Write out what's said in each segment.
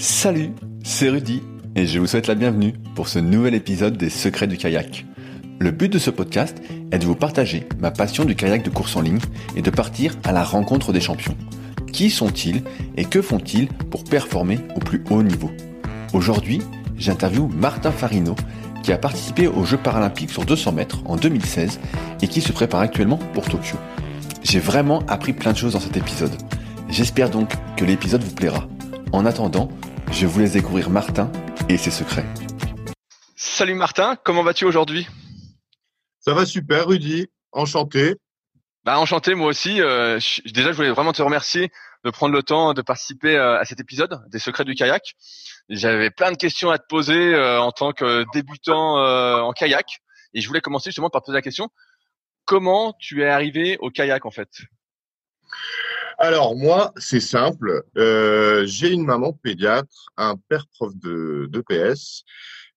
Salut, c'est Rudy et je vous souhaite la bienvenue pour ce nouvel épisode des Secrets du kayak. Le but de ce podcast est de vous partager ma passion du kayak de course en ligne et de partir à la rencontre des champions. Qui sont-ils et que font-ils pour performer au plus haut niveau? Aujourd'hui, j'interviewe Martin Farino qui a participé aux Jeux paralympiques sur 200 mètres en 2016 et qui se prépare actuellement pour Tokyo. J'ai vraiment appris plein de choses dans cet épisode. J'espère donc que l'épisode vous plaira. En attendant, je vous laisse découvrir Martin et ses secrets. Salut Martin, comment vas-tu aujourd'hui? Ça va super Rudy, enchanté. Bah enchanté moi aussi. Euh, déjà je voulais vraiment te remercier de prendre le temps de participer euh, à cet épisode des secrets du kayak. J'avais plein de questions à te poser euh, en tant que débutant en kayak et je voulais commencer justement par te poser la question comment tu es arrivé au kayak en fait? Alors moi, c'est simple. Euh, j'ai une maman pédiatre, un père prof de, de PS.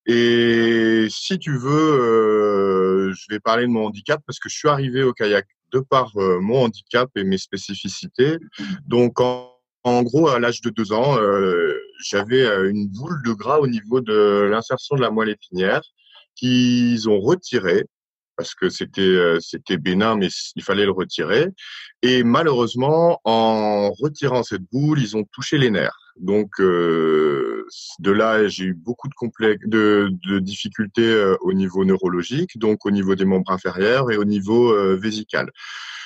Et si tu veux, euh, je vais parler de mon handicap parce que je suis arrivé au kayak de par euh, mon handicap et mes spécificités. Donc en, en gros, à l'âge de deux ans, j'avais une boule de gras au niveau de l'insertion de la moelle épinière qu'ils ont retiré parce que c'était euh, c'était bénin, mais il fallait le retirer. Et malheureusement, en retirant cette boule, ils ont touché les nerfs. Donc euh, de là, j'ai eu beaucoup de complexes, de, de difficultés euh, au niveau neurologique, donc au niveau des membres inférieurs et au niveau vésical.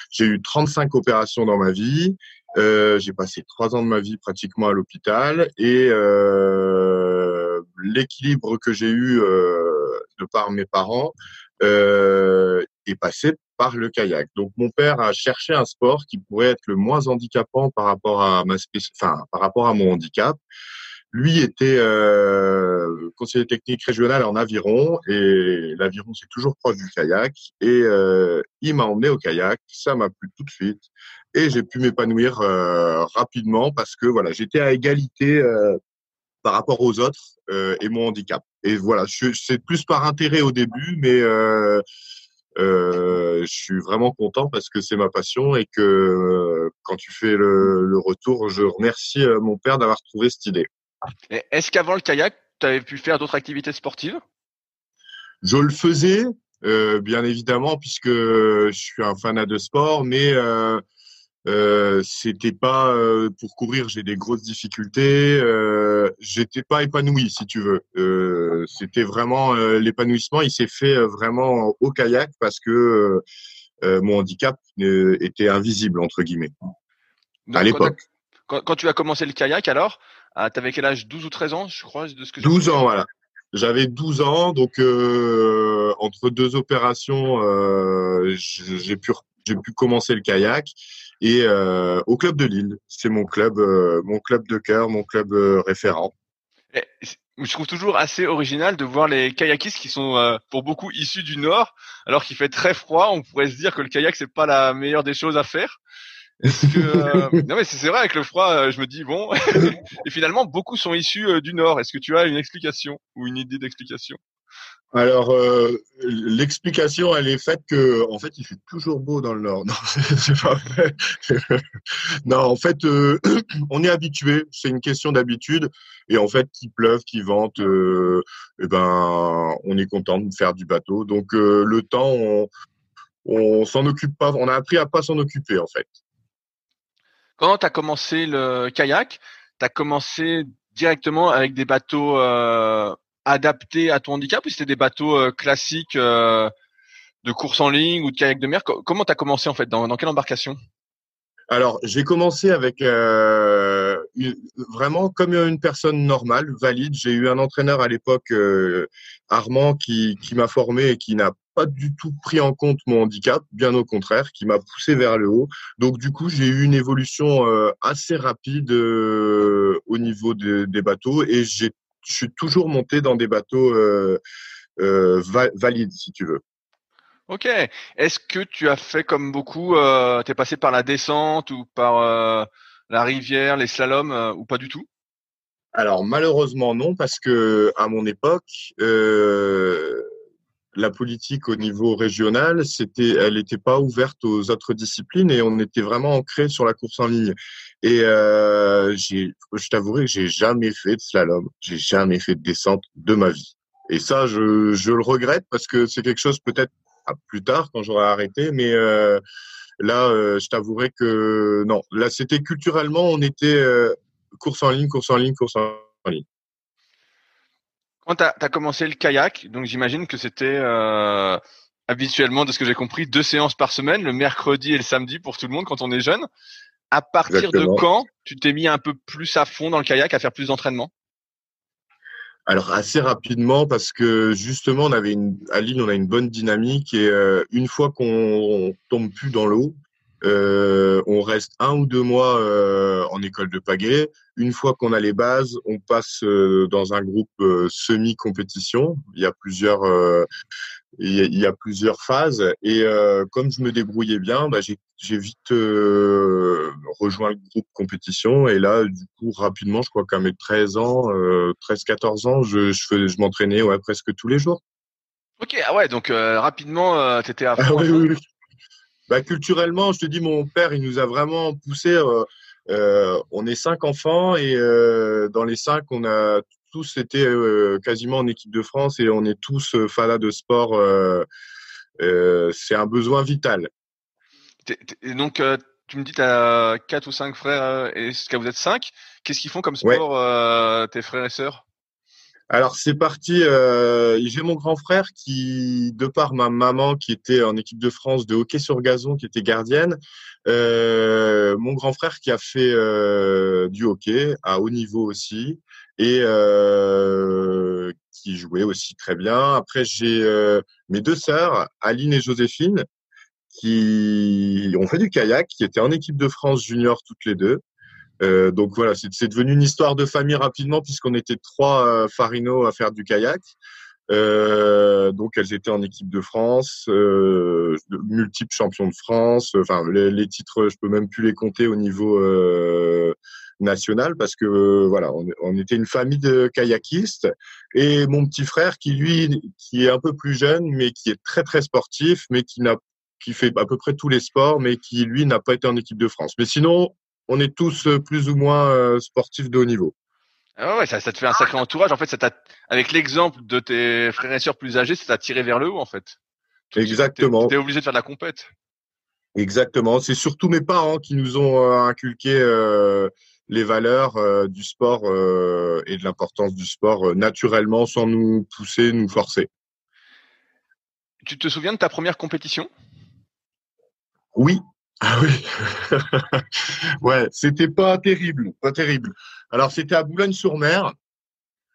J'ai eu 35 opérations dans ma vie. Euh, j'ai passé trois ans de ma vie pratiquement à l'hôpital et euh, l'équilibre que j'ai eu euh, de par mes parents euh, est passé par le kayak. Donc mon père a cherché un sport qui pourrait être le moins handicapant par rapport à ma enfin par rapport à mon handicap. Lui était euh, conseiller technique régional en aviron et l'aviron c'est toujours proche du kayak et euh, il m'a emmené au kayak. Ça m'a plu tout de suite et j'ai pu m'épanouir euh, rapidement parce que voilà j'étais à égalité euh, par rapport aux autres euh, et mon handicap. Et voilà, c'est plus par intérêt au début, mais euh, euh, je suis vraiment content parce que c'est ma passion et que quand tu fais le, retour, je remercie mon père d'avoir trouvé cette idée. Est-ce qu'avant le kayak, tu avais pu faire d'autres activités sportives? Je le faisais, bien évidemment, puisque je suis un fanat de sport, mais euh, c'était pas euh, pour courir, j'ai des grosses difficultés. Euh, j'étais pas épanoui, si tu veux. Euh, c'était vraiment l'épanouissement. Il s'est fait vraiment au kayak parce que mon handicap était invisible entre guillemets à l'époque. Quand, quand, tu as commencé le kayak, alors, ah, tu avais quel âge? 12 ou 13 ans, je crois, de ce que 12 ans, voilà. J'avais 12 ans, donc entre deux opérations, j'ai pu j'ai pu commencer le kayak et euh, au club de Lille. C'est mon club, euh, mon club de cœur, mon club euh, référent. je trouve toujours assez original de voir les kayakistes qui sont pour beaucoup issus du Nord, alors qu'il fait très froid. On pourrait se dire que le kayak c'est pas la meilleure des choses à faire. Que, non mais c'est vrai avec le froid, je me dis bon. et finalement beaucoup sont issus du Nord. Est-ce que tu as une explication ou une idée d'explication? Alors, euh, l'explication, elle est faite que, en fait, il fait toujours beau dans le Nord. Non, c'est pas vrai. non, en fait, euh, on est habitué. C'est une question d'habitude. Et en fait, qu'il pleuve, qu'il vente, euh, eh ben, on est content de faire du bateau. Donc, le temps, on, on s'en occupe pas. On a appris à pas s'en occuper, en fait. Quand tu as commencé le kayak, tu as commencé directement avec des bateaux adapté à ton handicap ou c'était des bateaux euh, classiques euh, de course en ligne ou de kayak de mer? Comment tu as commencé en fait? Dans, quelle embarcation? Alors, j'ai commencé avec euh, vraiment comme une personne normale, valide. J'ai eu un entraîneur à l'époque, Armand, qui, qui m'a formé et qui n'a pas du tout pris en compte mon handicap, bien au contraire, qui m'a poussé vers le haut. Donc, du coup, j'ai eu une évolution assez rapide au niveau des bateaux et j'ai je suis toujours monté dans des bateaux euh, euh, valides, si tu veux. Ok. Est-ce que tu as fait comme beaucoup, euh, tu es passé par la descente ou par euh, la rivière, les slaloms ou pas du tout? Alors malheureusement non, parce que à mon époque, la politique au niveau régional, c'était, elle n'était pas ouverte aux autres disciplines et on était vraiment ancré sur la course en ligne. Et euh, je t'avouerai que j'ai jamais fait de slalom, j'ai jamais fait de descente de ma vie. Et ça, je, je le regrette parce que c'est quelque chose peut-être plus tard quand j'aurai arrêté, mais euh, là, euh, je t'avouerai que non. Là, c'était culturellement, on était euh, course en ligne, course en ligne, course en ligne. Quand tu as, commencé le kayak, donc j'imagine que c'était euh, habituellement, de ce que j'ai compris, deux séances par semaine, le mercredi et le samedi pour tout le monde quand on est jeune. À partir de quand tu t'es mis un peu plus à fond dans le kayak, à faire plus d'entraînement? Alors assez rapidement parce que justement on avait une à Lille on a une bonne dynamique et euh, une fois qu'on tombe plus dans l'eau, euh, on reste un ou deux mois euh, en école de pagaie. Une fois qu'on a les bases, on passe euh, dans un groupe euh, semi-compétition. Il y a plusieurs, il y a, plusieurs phases. Et comme je me débrouillais bien, bah, j'ai vite rejoint le groupe compétition. Et là, du coup, rapidement, je crois qu'à mes 13 ans, 13-14 ans, je, je, je m'entraînais ouais, presque tous les jours. Ok, ah ouais, donc rapidement, tu étais à ah fond. oui, oui, oui. Bah, culturellement, je te dis, mon père, il nous a vraiment poussé. Euh, euh, on est cinq enfants et euh, dans les cinq, on a tous été euh, quasiment en équipe de France et on est tous euh, fanas de sport. c'est un besoin vital. Et donc, tu me dis, tu as quatre ou cinq frères et vous êtes cinq. Qu'est-ce qu'ils font comme sport, tes frères et sœurs? Alors c'est parti. Euh, J'ai mon grand frère qui, de par ma maman qui était en équipe de France de hockey sur gazon, qui était gardienne, euh, mon grand frère qui a fait euh, du hockey à haut niveau aussi et euh, qui jouait aussi très bien. Après j'ai euh, mes deux sœurs, Aline et Joséphine, qui ont fait du kayak, qui étaient en équipe de France junior toutes les deux. Euh, donc voilà, c'est devenu une histoire de famille rapidement puisqu'on était trois euh, Farino à faire du kayak. Euh, donc elles étaient en équipe de France, euh, multiples champions de France. Enfin les, titres, je peux même plus les compter au niveau euh, national parce que voilà, on, on, était une famille de kayakistes. Et mon petit frère qui lui, qui est un peu plus jeune, mais qui est très très sportif, mais qui n'a qui fait à peu près tous les sports, mais qui lui n'a pas été en équipe de France. Mais sinon, on est tous euh, plus ou moins euh, sportifs de haut niveau. Ah ouais, ça, ça te fait un sacré entourage. En fait, ça avec l'exemple de tes frères et sœurs plus âgés, ça t'a tiré vers le haut, en fait. Exactement. Tu es obligé de faire de la compète. Exactement. C'est surtout mes parents qui nous ont euh, inculqué euh, les valeurs euh, du sport euh, et de l'importance du sport naturellement, sans nous pousser, nous forcer. Tu te souviens de ta première compétition? Oui, ah oui, ouais, c'était pas terrible, pas terrible. Alors c'était à Boulogne-sur-Mer.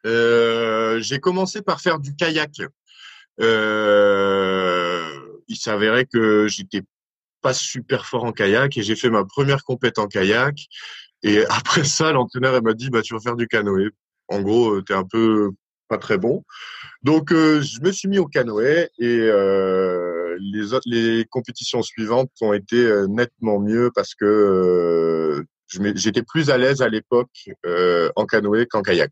Euh, j'ai commencé par faire du kayak. Euh, il s'avérait que j'étais pas super fort en kayak et j'ai fait ma première compète en kayak. Et après ça, l'entraîneur m'a dit bah tu vas faire du canoë. En gros, euh, t'es un peu pas très bon. Donc euh, je me suis mis au canoë et euh, les autres, les compétitions suivantes ont été euh, nettement mieux parce que euh, j'étais plus à l'aise à l'époque euh, en canoë qu'en kayak.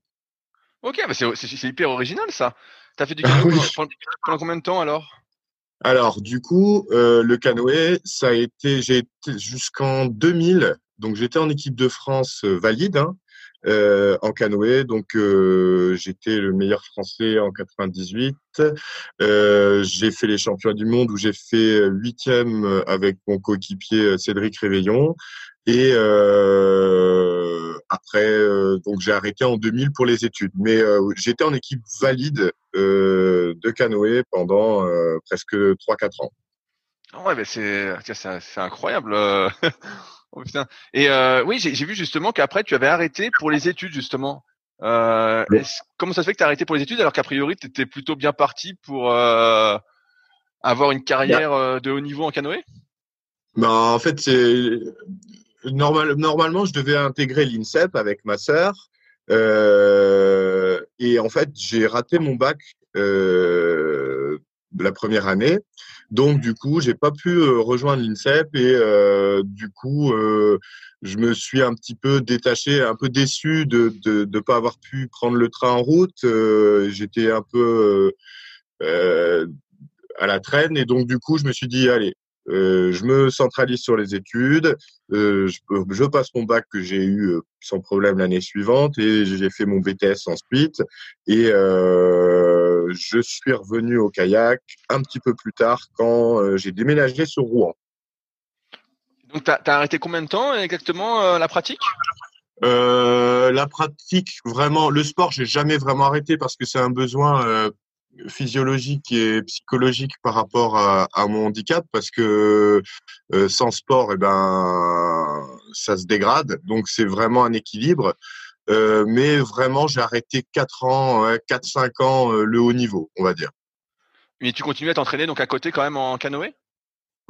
Ok, mais c'est hyper original ça. T'as fait du ah canoë pendant, combien de temps alors? Alors du coup, le canoë, ça a été, j'ai été jusqu'en 2000, donc j'étais en équipe de France valide. Hein, euh, en canoë. Donc euh, j'étais le meilleur français en 98. Euh, j'ai fait les championnats du monde où j'ai fait huitième avec mon coéquipier Cédric Réveillon. Et euh, après, donc j'ai arrêté en 2000 pour les études. Mais j'étais en équipe valide de canoë pendant presque 3-4 ans. Ah ouais, mais c'est incroyable. Oh, putain. Et euh, oui, j'ai vu justement qu'après tu avais arrêté pour les études justement. Euh, comment ça se fait que tu as arrêté pour les études alors qu'a priori tu étais plutôt bien parti pour euh, avoir une carrière euh, de haut niveau en canoë? Bah, En fait, normal, normalement je devais intégrer l'INSEP avec ma sœur. Euh, et en fait, j'ai raté mon bac euh, la première année. Donc du coup, j'ai pas pu euh, rejoindre l'INSEP et euh, du coup, euh, je me suis un petit peu détaché, un peu déçu de de ne pas avoir pu prendre le train en route. J'étais un peu à la traîne. Et donc, du coup, je me suis dit, allez, euh, je me centralise sur les études. Euh, je, je, passe mon bac que j'ai eu euh, sans problème l'année suivante et j'ai fait mon BTS ensuite. Et euh, je suis revenu au kayak un petit peu plus tard quand j'ai déménagé sur Rouen. Donc, tu as, arrêté combien de temps exactement la pratique? Euh, la pratique, vraiment, le sport, j'ai jamais vraiment arrêté parce que c'est un besoin euh, physiologique et psychologique par rapport à, à mon handicap parce que euh, sans sport, eh ben, ça se dégrade. Donc c'est vraiment un équilibre. Euh, mais vraiment, j'ai arrêté 4 ans, 4-5 ans le haut niveau, on va dire. Mais tu continues à t'entraîner donc à côté quand même en canoë?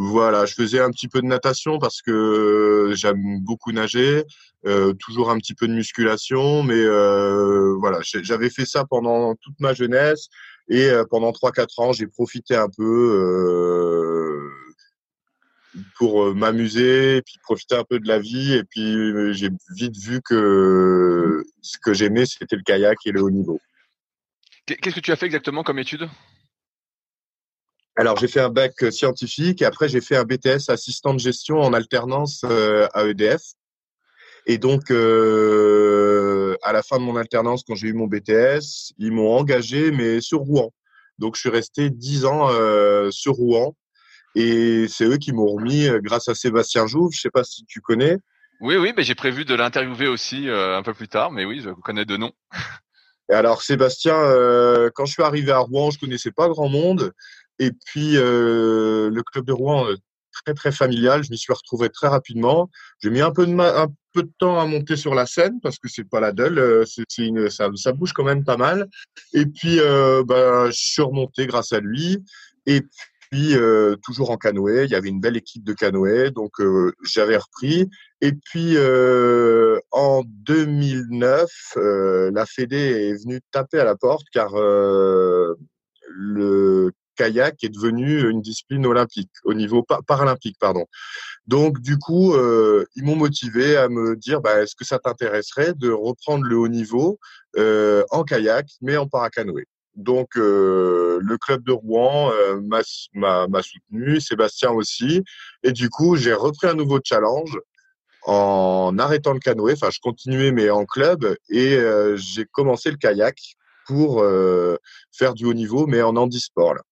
Voilà, je faisais un petit peu de natation parce que j'aime beaucoup nager, euh, toujours un petit peu de musculation, mais euh, voilà, j'avais fait ça pendant toute ma jeunesse et euh, pendant 3-4 ans, j'ai profité un peu pour m'amuser, et puis profiter un peu de la vie, et puis j'ai vite vu que ce que j'aimais, c'était le kayak et le haut niveau. Qu'est-ce que tu as fait exactement comme étude? Alors, j'ai fait un bac euh, scientifique et après, j'ai fait un BTS assistant de gestion en alternance euh, à EDF. Et donc, euh, à la fin de mon alternance, quand j'ai eu mon BTS, ils m'ont engagé, mais sur Rouen. Donc, je suis resté dix ans sur Rouen. Et c'est eux qui m'ont remis grâce à Sébastien Jouve. Je sais pas si tu connais. Oui, oui, mais j'ai prévu de l'interviewer aussi un peu plus tard. Mais oui, je connais de nom. Et alors, Sébastien, quand je suis arrivé à Rouen, je connaissais pas grand monde. Et puis, euh, le club de Rouen, euh, très, très familial. Je m'y suis retrouvé très rapidement. J'ai mis un peu, de un peu de temps à monter sur la scène parce que c'est pas la deule. Euh, c'est, une, ça, ça, bouge quand même pas mal. Et puis, euh, bah, je suis remonté grâce à lui. Et puis, euh, toujours en canoë. Il y avait une belle équipe de canoë. Donc, euh, j'avais repris. Et puis, en 2009, la Fédé est venue taper à la porte car le kayak est devenu une discipline olympique, au niveau paralympique, pardon. Donc, du coup, euh, ils m'ont motivé à me dire, bah, est-ce que ça t'intéresserait de reprendre le haut niveau euh, en kayak, mais en paracanoë? Donc euh, le club de Rouen m'a soutenu, Sébastien aussi, et du coup j'ai repris un nouveau challenge en arrêtant le canoë. Enfin, je continuais mais en club et j'ai commencé le kayak pour faire du haut niveau, mais en handisport là.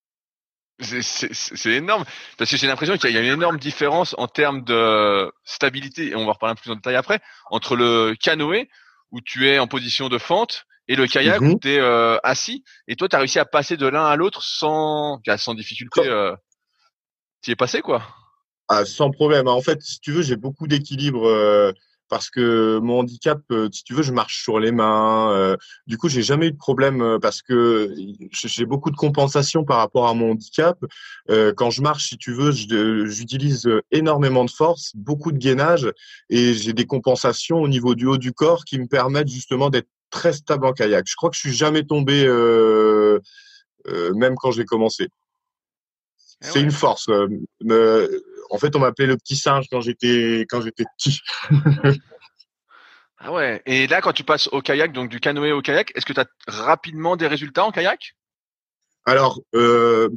C'est énorme. Parce que j'ai l'impression qu'il y a une énorme différence en termes de stabilité et on va reparler un peu plus en détail après entre le canoë où tu es en position de fente et le kayak où mhm. tu es euh, assis. Et toi tu as réussi à passer de l'un à l'autre sans sans difficulté euh, tu es passé quoi? Ah, sans problème. En fait si tu veux j'ai beaucoup d'équilibre euh, parce que mon handicap, euh, si tu veux, je marche sur les mains. Euh, du coup, j'ai jamais eu de problème euh, parce que j'ai beaucoup de compensation par rapport à mon handicap. quand je marche, si tu veux, j'utilise énormément de force, beaucoup de gainage et j'ai des compensations au niveau du haut du corps qui me permettent justement d'être très stable en kayak. Je crois que je suis jamais tombé, même quand j'ai commencé. Eh C'est une force en fait, on m'appelait le petit singe quand j'étais quand j'étais petit. ah ouais. Et là, quand tu passes au kayak, donc du canoë au kayak, est-ce que tu as rapidement des résultats en kayak? Alors, euh,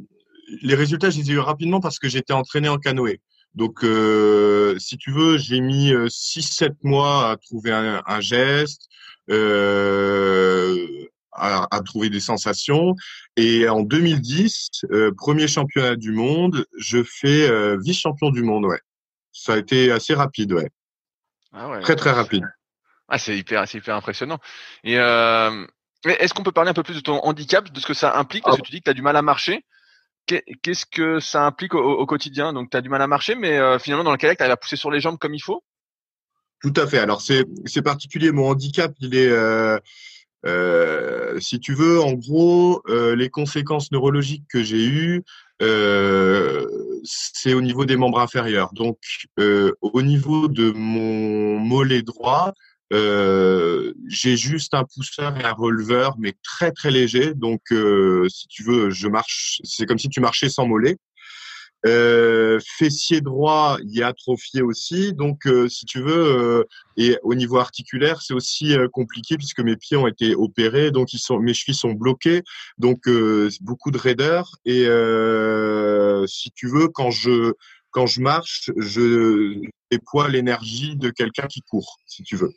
les résultats, je les ai eu rapidement parce que j'étais entraîné en canoë. Donc, euh, si tu veux, j'ai mis 6-7 euh, mois à trouver un, un geste, euh, à, à, trouver des sensations. Et en 2010, euh, premier championnat du monde, je fais euh, vice-champion du monde, ouais. Ça a été assez rapide, ouais. Ah ouais très très rapide. Ah, c'est hyper, c'est hyper impressionnant. Et euh, est-ce qu'on peut parler un peu plus de ton handicap, de ce que ça implique? Parce que tu dis que tu as du mal à marcher. Qu'est-ce que ça implique au, quotidien? Donc, tu as du mal à marcher, mais euh, finalement, dans le kayak, tu arrives à pousser sur les jambes comme il faut? Tout à fait. Alors, c'est particulier. Mon handicap, il est euh, si tu veux, en gros, euh, les conséquences neurologiques que j'ai eues, euh, c'est au niveau des membres inférieurs. Donc, euh, au niveau de mon mollet droit, euh, j'ai juste un pousseur et un releveur, mais très très léger. Donc, si tu veux, je marche. C'est comme si tu marchais sans mollet. Euh, fessier droit, il est atrophié aussi. Donc, euh, si tu veux, euh, et au niveau articulaire, c'est aussi compliqué puisque mes pieds ont été opérés, donc ils sont, mes chevilles sont bloquées, donc beaucoup de raideur. Et si tu veux, quand je quand je marche, je déploie l'énergie de quelqu'un qui court, si tu veux.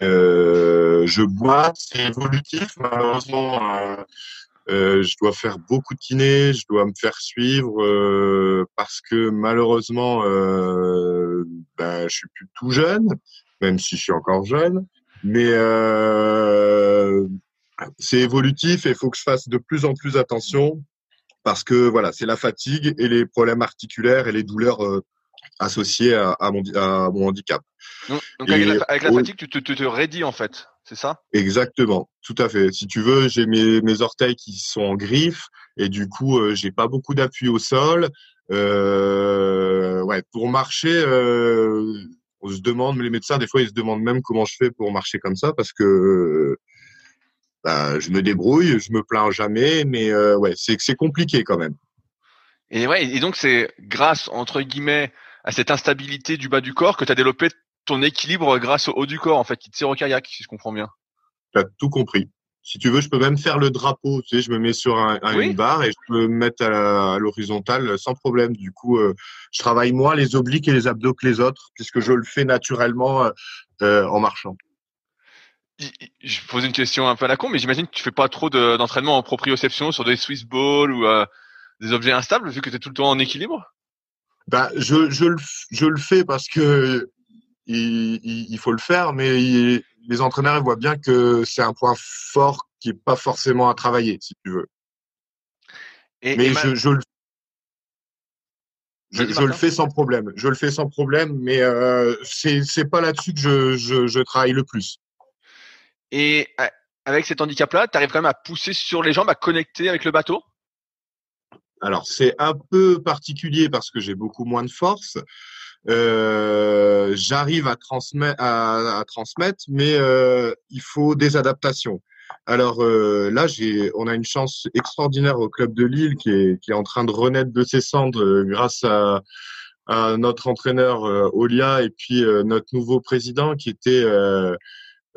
je bois, c'est évolutif, malheureusement. Euh, je dois faire beaucoup de kiné, je dois me faire suivre euh, parce que malheureusement, euh, ben, je suis plus tout jeune, même si je suis encore jeune. Mais euh, c'est évolutif et il faut que je fasse de plus en plus attention parce que voilà, c'est la fatigue et les problèmes articulaires et les douleurs associées à, à, mon, à mon handicap. Donc, avec, la, avec, la, fatigue, tu te, te raidis en fait c'est ça? Exactement, tout à fait. Si tu veux, j'ai mes, mes orteils qui sont en griffe et du coup, euh, j'ai pas beaucoup d'appui au sol. Euh, ouais, pour marcher, euh, on se demande, les médecins des fois ils se demandent même comment je fais pour marcher comme ça parce que bah, je me débrouille, je me plains jamais, mais euh, ouais, c'est c'est compliqué quand même. Et ouais, et donc c'est grâce entre guillemets à cette instabilité du bas du corps que tu as développé ton équilibre grâce au haut du corps, en fait, qui te sert au kayak, si je comprends bien. Tu as tout compris. Si tu veux, je peux même faire le drapeau. Tu sais, je me mets sur un, une barre et je peux me mettre à l'horizontale sans problème. Du coup, euh, je travaille moins les obliques et les abdos que les autres, puisque je le fais naturellement euh, euh en marchant. Je pose une question un peu à la con, mais j'imagine que tu fais pas trop d'entraînement en proprioception sur des Swiss balls ou euh, des objets instables, vu que tu es tout le temps en équilibre? Bah, je, je, le, je le fais parce que il, il, faut le faire, mais les entraîneurs ils voient bien que c'est un point fort qui est pas forcément à travailler, si tu veux. Et, mais je, je, le, je, je le fais sans problème. Je le fais sans problème, mais euh, c'est c'est pas là-dessus que je, je, je travaille le plus. Et avec cet handicap-là, tu arrives quand même à pousser sur les jambes, à connecter avec le bateau? Alors c'est un peu particulier parce que j'ai beaucoup moins de force. Euh, j'arrive à transmettre, à, transmettre, mais euh, il faut des adaptations. Alors euh, là, j'ai, on a une chance extraordinaire au club de Lille qui est, en train de renaître de ses cendres grâce à, à notre entraîneur Olia et puis notre nouveau président qui était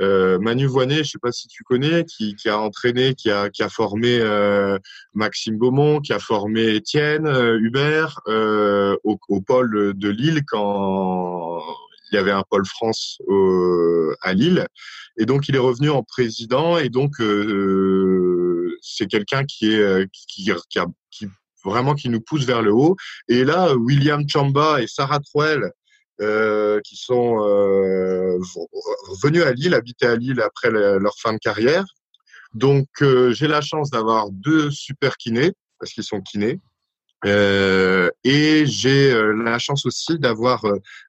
euh, Manu Voinet, je sais pas si tu connais, qui, qui a entraîné, qui a, qui a formé euh, Maxime Beaumont, qui a formé Étienne euh, Hubert euh, au, au, pôle de Lille quand il y avait un pôle France à Lille. Et donc il est revenu en président et donc c'est quelqu'un qui est qui, qui, vraiment qui nous pousse vers le haut. Et là, William Chamba et Sarah Truel, euh, qui sont euh, venus à Lille, habiter à Lille après leur fin de carrière. Donc euh, j'ai la chance d'avoir deux super kinés parce qu'ils sont kinés. Euh, et j'ai la chance aussi d'avoir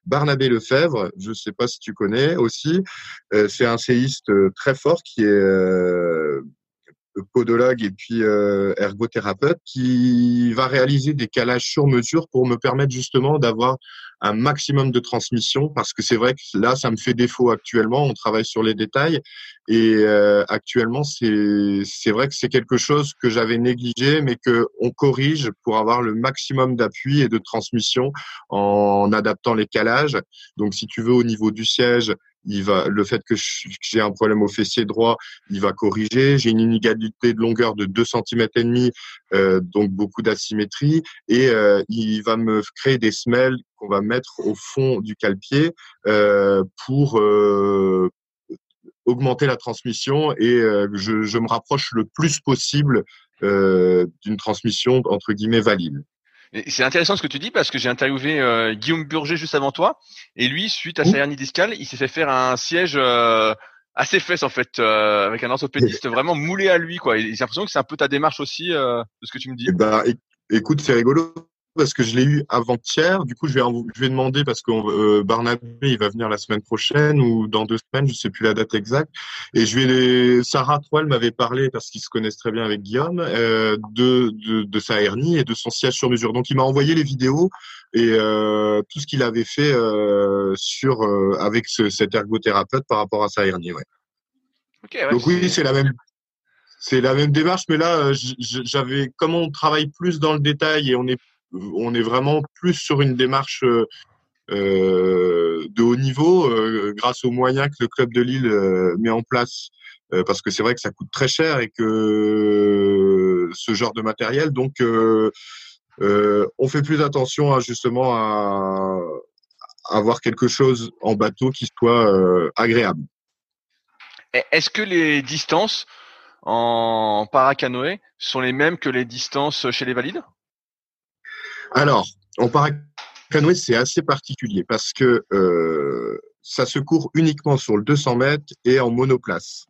Barnabé Lefebvre, je ne sais pas si tu connais aussi, c'est un séiste très fort qui est podologue et puis euh, ergothérapeute qui va réaliser des calages sur mesure pour me permettre justement d'avoir un maximum de transmission parce que c'est vrai que là ça me fait défaut actuellement on travaille sur les détails et euh, actuellement c'est c'est vrai que c'est quelque chose que j'avais négligé mais que on corrige pour avoir le maximum d'appui et de transmission en adaptant les calages. Donc si tu veux au niveau du siège il va, le fait que j'ai un problème au fessier droit, il va corriger. J'ai une inégalité de longueur de 2 cm et demi, euh, donc beaucoup d'asymétrie, et euh, il va me créer des semelles qu'on va mettre au fond du cale-pied euh, pour augmenter la transmission et euh, je, me rapproche le plus possible d'une transmission entre guillemets valide. C'est intéressant ce que tu dis parce que j'ai interviewé euh, Guillaume Burger juste avant toi et lui, suite à sa hernie discale, il s'est fait faire un siège euh, assez fesse en fait euh, avec un orthopédiste vraiment moulé à lui quoi. J'ai l'impression que c'est un peu ta démarche aussi de ce que tu me dis. Ben, écoute, c'est rigolo parce que je l'ai eu avant-hier. Du coup, je vais, je vais demander parce que euh, Barnabé, il va venir la semaine prochaine ou dans deux semaines, je sais plus la date exacte. Et je vais Sarah Toile m'avait parlé parce qu'ils se connaissent très bien avec Guillaume euh, de, de, de, sa hernie et de son siège sur mesure. Donc, il m'a envoyé les vidéos et euh, tout ce qu'il avait fait sur avec ce, cet ergothérapeute par rapport à sa hernie. Ouais. ouais Donc oui, c'est la même c'est la même démarche, mais là, j'avais, comme on travaille plus dans le détail et on est on est vraiment plus sur une démarche de haut niveau grâce aux moyens que le club de Lille met en place parce que c'est vrai que ça coûte très cher et que ce genre de matériel donc on fait plus attention à, justement à, avoir quelque chose en bateau qui soit agréable. Est-ce que les distances en paracanoë sont les mêmes que les distances chez les valides? Alors, en paracanoë, c'est assez particulier parce que euh, ça se court uniquement sur le 200 mètres et en monoplace.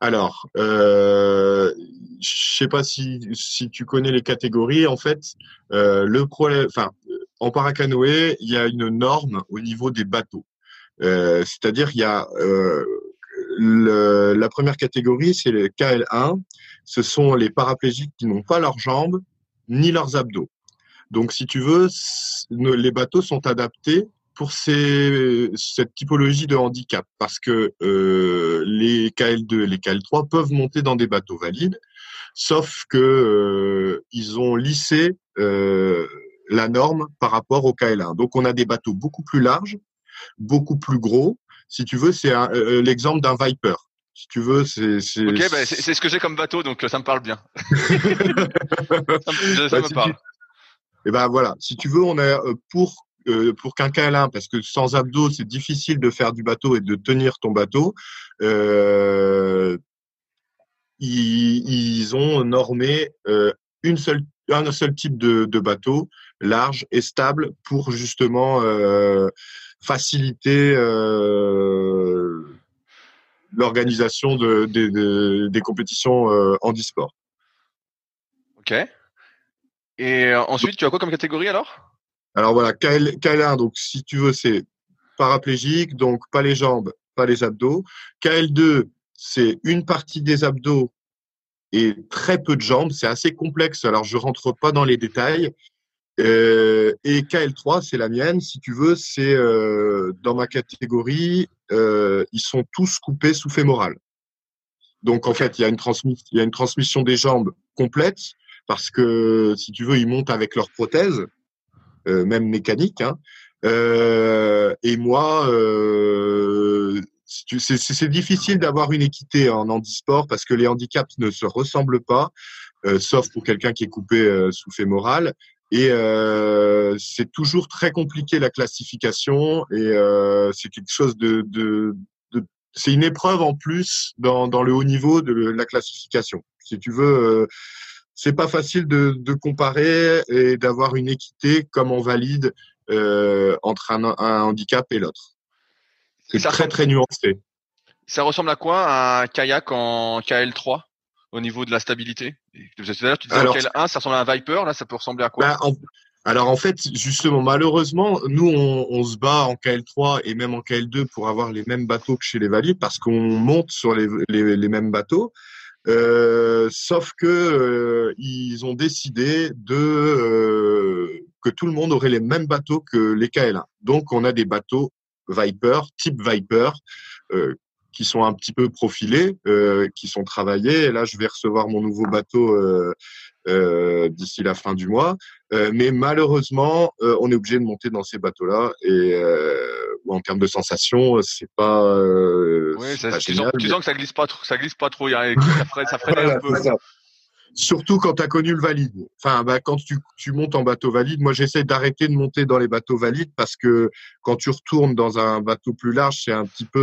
Alors, euh, je sais pas si, tu connais les catégories. En fait, euh, le problème, en paracanoë, il y a une norme au niveau des bateaux. Euh, c'est-à-dire, il y a la première catégorie, c'est le KL1. Ce sont les paraplégiques qui n'ont pas leurs jambes ni leurs abdos. Donc, si tu veux, les bateaux sont adaptés pour cette typologie de handicap parce que euh, les KL2 et les KL3 peuvent monter dans des bateaux valides, sauf que euh, ils ont lissé euh, la norme par rapport au KL1. Donc, on a des bateaux beaucoup plus larges, beaucoup plus gros, si tu veux, c'est euh, l'exemple d'un Viper. Si tu veux, c'est. Ok, bah, c'est ce que j'ai comme bateau, donc euh, ça me parle bien. ça, me, parle. Et eh ben voilà, si tu veux, on est pour pour qu'un KL1, parce que sans abdos, c'est difficile de faire du bateau et de tenir ton bateau. Euh, ils, ils, ont normé une seule un seul type de, de, bateau large et stable pour justement euh, faciliter euh, l'organisation de, des compétitions euh, handisport. Ok. Et euh, ensuite, tu as quoi comme catégorie alors? Alors voilà, KL, 1 donc si tu veux, c'est paraplégique, donc pas les jambes, pas les abdos. KL2, c'est une partie des abdos et très peu de jambes. C'est assez complexe. Alors, je rentre pas dans les détails, euh, et KL3, c'est la mienne, si tu veux, c'est euh, dans ma catégorie, euh, ils sont tous coupés sous fémoral. Donc en fait, il y a une y a une transmission des jambes complète parce que si tu veux, ils montent avec leur prothèse, euh, même mécanique. Hein. Euh, et moi, c'est difficile d'avoir une équité en handisport parce que les handicaps ne se ressemblent pas, sauf pour quelqu'un qui est coupé sous fémoral. Et euh, c'est toujours très compliqué la classification et euh, c'est quelque chose de, de, de c'est une épreuve en plus dans, dans le haut niveau de la classification. Si tu veux, euh, c'est pas facile de, de comparer et d'avoir une équité comme on valide entre un, un handicap et l'autre. C'est très très nuancé. Ça ressemble à quoi un kayak en KL3 au niveau de la stabilité Tu disais alors, KL1, ça ressemble à un Viper, là, ça peut ressembler à quoi? Bah, Alors en fait, justement, malheureusement, nous, on, on, se bat en KL3 et même en KL2 pour avoir les mêmes bateaux que chez les valides parce qu'on monte sur les, les, les mêmes bateaux. Euh, sauf que euh, ils ont décidé de euh, que tout le monde aurait les mêmes bateaux que les KL1. Donc on a des bateaux Viper, type Viper, qui sont un petit peu profilés, euh, qui sont travaillés. Et là, je vais recevoir mon nouveau bateau euh, euh, d'ici la fin du mois. Euh, mais malheureusement, euh, on est obligé de monter dans ces bateaux-là. Et euh, en termes de sensations, c'est pas. oui, ça, pas tu, génial, sens, tu, sens, que ça glisse pas trop. Ça glisse pas trop. Il y a, ça freine, ça freine un peu. Surtout quand tu as connu le valide. Enfin, bah, quand tu, tu montes en bateau valide, moi j'essaie d'arrêter de monter dans les bateaux valides parce que quand tu retournes dans un bateau plus large, c'est un petit peu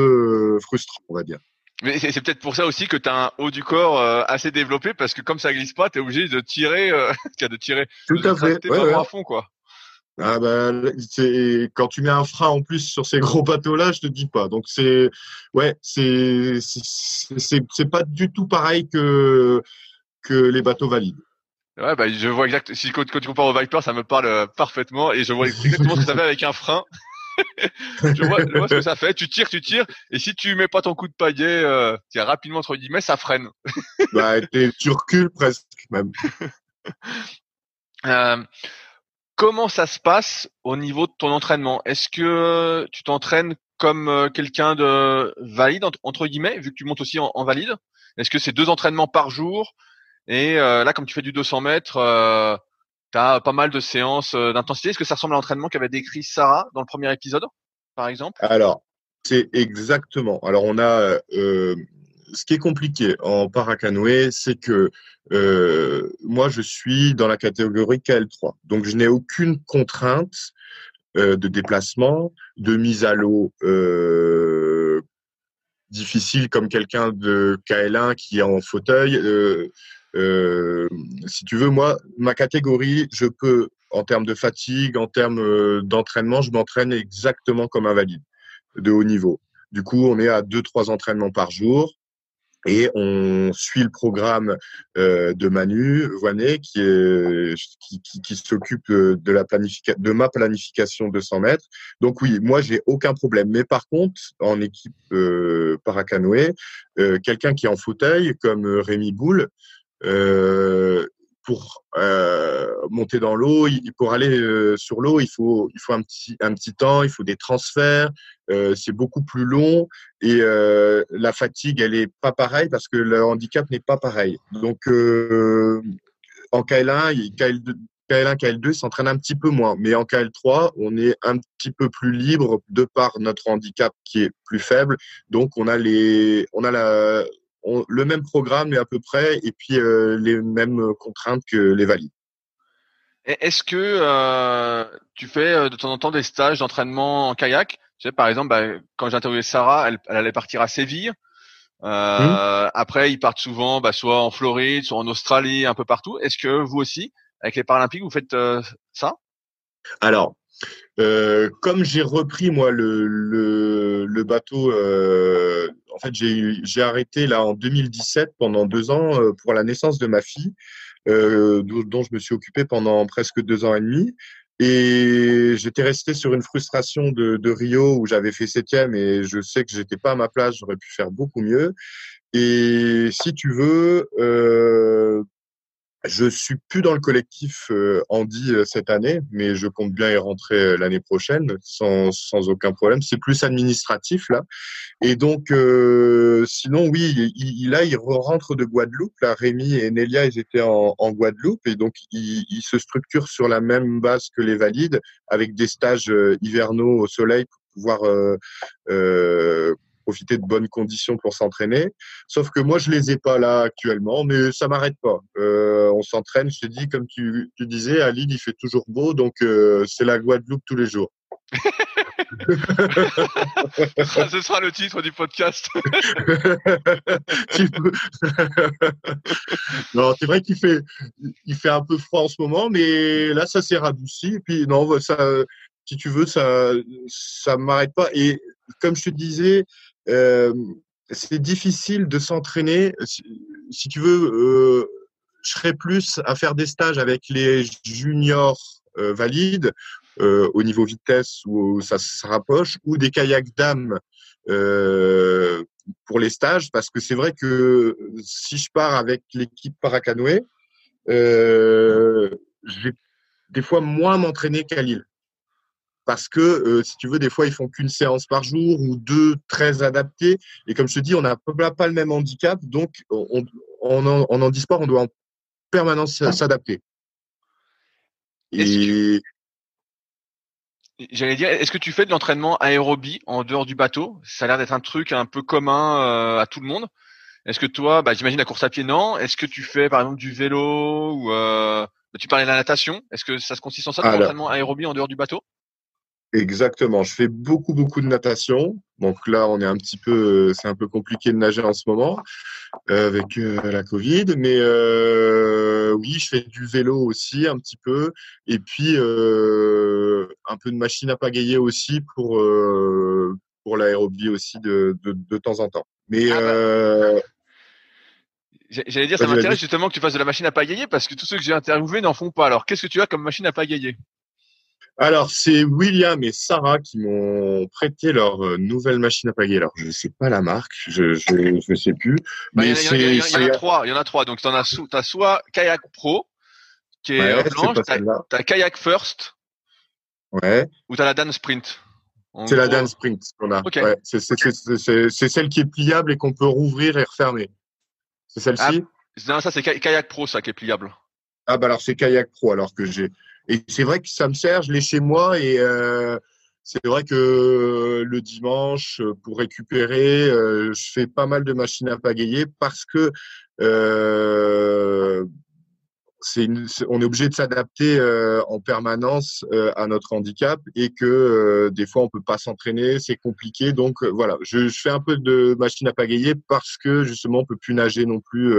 euh, frustrant, on va dire. Mais c'est peut-être pour ça aussi que tu as un haut du corps euh, assez développé parce que comme ça glisse pas, tu es obligé de tirer, euh, de tirer, Tout de à fait. Ouais, ouais. à fond quoi. Ah bah, c'est quand tu mets un frein en plus sur ces gros bateaux là, je te dis pas. Donc c'est ouais, c'est c'est pas du tout pareil que que les bateaux valides. Ouais, bah, je vois exact. Si quand, tu compares au Viper, ça me parle euh, parfaitement et je vois exactement ce que ça fait avec un frein. je, vois, je, vois, ce que ça fait. Tu tires, tu tires, et si tu mets pas ton coup de paillet, euh, rapidement entre guillemets, ça freine. bah, tu recules presque même. Euh, comment ça se passe au niveau de ton entraînement? Est-ce que tu t'entraînes comme euh, quelqu'un de valide entre guillemets, vu que tu montes aussi en, en valide? Est-ce que c'est deux entraînements par jour? Et euh, là, comme tu fais du 200 mètres, euh, tu as pas mal de séances d'intensité. Est-ce que ça ressemble à l'entraînement qu'avait décrit Sarah dans le premier épisode, par exemple? Alors, c'est exactement. Alors, on a ce qui est compliqué en paracanoë, c'est que moi, je suis dans la catégorie KL3. Donc, je n'ai aucune contrainte de déplacement, de mise à l'eau difficile comme quelqu'un de KL1 qui est en fauteuil. Euh, euh, si tu veux, moi, ma catégorie, je peux, en termes de fatigue, en termes euh, d'entraînement, je m'entraîne exactement comme un valide de haut niveau. Du coup, on est à deux, trois entraînements par jour et on suit le programme euh, de Manu Voinet qui est qui, qui, qui s'occupe de la planification de ma planification de 100 mètres. Donc oui, moi j'ai aucun problème. Mais par contre, en équipe euh, paracanoë, euh, quelqu'un qui est en fauteuil comme Rémi Boule, euh, pour euh, monter dans l'eau, pour aller euh, sur l'eau, il faut il faut un petit un petit temps, il faut des transferts, euh, c'est beaucoup plus long et euh, la fatigue elle est pas pareille parce que le handicap n'est pas pareil. Donc euh, en KL1, KL2, KL1, KL2 s'entraîne un petit peu moins, mais en KL3, on est un petit peu plus libre de par notre handicap qui est plus faible. Donc on a les on a la le même programme est à peu près et puis euh, les mêmes contraintes que les valides. Est-ce que euh, tu fais euh, de temps en temps des stages d'entraînement en kayak? Tu sais, Par exemple, bah, quand j'ai interviewé Sarah, elle, allait partir à Séville. Euh, mmh. Après, ils partent souvent, bah, soit en Floride, soit en Australie, un peu partout. Est-ce que vous aussi, avec les Paralympiques, vous faites ça? Alors, euh, comme j'ai repris moi le, bateau, euh, en fait j'ai arrêté là en 2017 pendant deux ans euh, pour la naissance de ma fille, dont je me suis occupé pendant presque deux ans et demi. Et j'étais resté sur une frustration de, de Rio où j'avais fait septième et je sais que j'étais pas à ma place, j'aurais pu faire beaucoup mieux. Et si tu veux, je suis plus dans le collectif euh, Andy euh, cette année, mais je compte bien y rentrer euh, l'année prochaine sans, sans aucun problème. C'est plus administratif là. Et donc, euh, sinon, oui, il, là, il rentre de Guadeloupe. Là, Rémi et Nelia, ils étaient en, en Guadeloupe et donc ils, ils, se structurent sur la même base que les valides, avec des stages hivernaux au soleil pour pouvoir euh, profiter de bonnes conditions pour s'entraîner. Sauf que moi, je les ai pas là actuellement, mais ça m'arrête pas. Euh, on s'entraîne, je te dis, comme tu, tu disais, à Lille, il fait toujours beau, donc euh, c'est la Guadeloupe tous les jours. Ce sera le titre du podcast. non, c'est vrai qu'il fait, il fait un peu froid en ce moment, mais là, ça s'est radouci. Et puis, non, ça, si tu veux, ça, ça m'arrête pas. Et comme je te disais, c'est difficile de s'entraîner. Si, tu veux, je serais plus à faire des stages avec les juniors valides au niveau vitesse où ça se rapproche, ou des kayaks dames euh, pour les stages, parce que c'est vrai que si je pars avec l'équipe paracanoë, euh, je des fois moins m'entraîner qu'à Lille parce que euh, si tu veux, des fois ils font qu'une séance par jour ou deux très adaptées. Et comme je te dis, on n'a pas le même handicap, donc on, on, en, en handisport, on doit en permanence s'adapter. Et J'allais dire, est-ce que tu fais de l'entraînement aérobie en dehors du bateau? Ça a l'air d'être un truc un peu commun euh, à tout le monde. Est-ce que toi, bah, j'imagine la course à pied, non Est-ce que tu fais par exemple du vélo ou euh, tu parlais de la natation Est-ce que ça se consiste en ça, de l'entraînement aérobie en dehors du bateau? Exactement. Je fais beaucoup, beaucoup de natation. Donc là, on est un petit peu, c'est un peu compliqué de nager en ce moment euh, avec euh, la Covid. Mais euh, oui, je fais du vélo aussi un petit peu. Et puis euh, un peu de machine à pagayer aussi pour euh, pour l'aérobie aussi de, de, de, temps en temps. Mais ah bah. J'allais dire, ça m'intéresse justement que tu fasses de la machine à pagayer parce que tous ceux que j'ai interviewés n'en font pas. Alors, qu'est-ce que tu as comme machine à pagayer? Alors, c'est William et Sarah qui m'ont prêté leur euh, nouvelle machine à pagayer. Alors, je ne sais pas la marque, je je, sais plus. Bah, mais il y, en a trois. Il y en a trois. Donc, tu as, as soit Kayak Pro, qui est ouais, blanche, tu as, Kayak First, ouais. ou tu as la Dan Sprint. C'est la Dan Sprint qu'on a. Ouais, c'est celle qui est pliable et qu'on peut rouvrir et refermer. C'est celle-ci? Ah, Non, ça c'est Kayak Pro, ça qui est pliable. Ah bah alors c'est kayak pro alors que j'ai et c'est vrai que ça me sert, je l'ai chez moi et euh, c'est vrai que le dimanche pour récupérer, euh, je fais pas mal de machines à pagayer parce que euh, c'est on est obligé de s'adapter euh, en permanence euh, à notre handicap et que euh, des fois on peut pas s'entraîner, c'est compliqué. Donc voilà, je, je, fais un peu de machine à pagayer parce que justement on peut plus nager non plus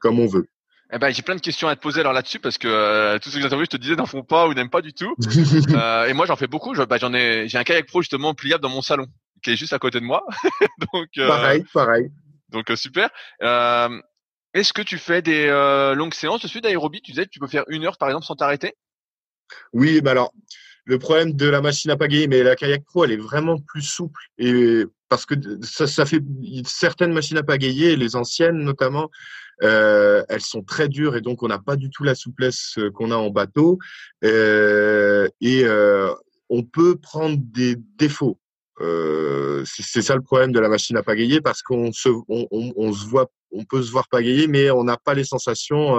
comme on veut. Eh ben, j'ai plein de questions à te poser alors là-dessus parce que tous ceux que j'ai je te disais n'en font pas ou n'aiment pas du tout. et moi, j'en fais beaucoup. Bah, j'en ai, j'ai un kayak pro justement pliable dans mon salon qui est juste à côté de moi. donc pareil, pareil. Donc super. Euh, est-ce que tu fais des euh, longues séances de suite d'aérobie? Tu disais que tu peux faire une heure par exemple sans t'arrêter? Oui, bah alors le problème de la machine à pagayer, mais la kayak pro, elle est vraiment plus souple et parce que ça, ça fait certaines machines à pagayer, les anciennes notamment, euh, elles sont très dures et donc on n'a pas du tout la souplesse euh, qu'on a en bateau euh, et euh, on peut prendre des défauts. Euh, c'est ça le problème de la machine à pagayer parce qu'on se, on, on, se voit, on peut se voir pagayer, mais on n'a pas les sensations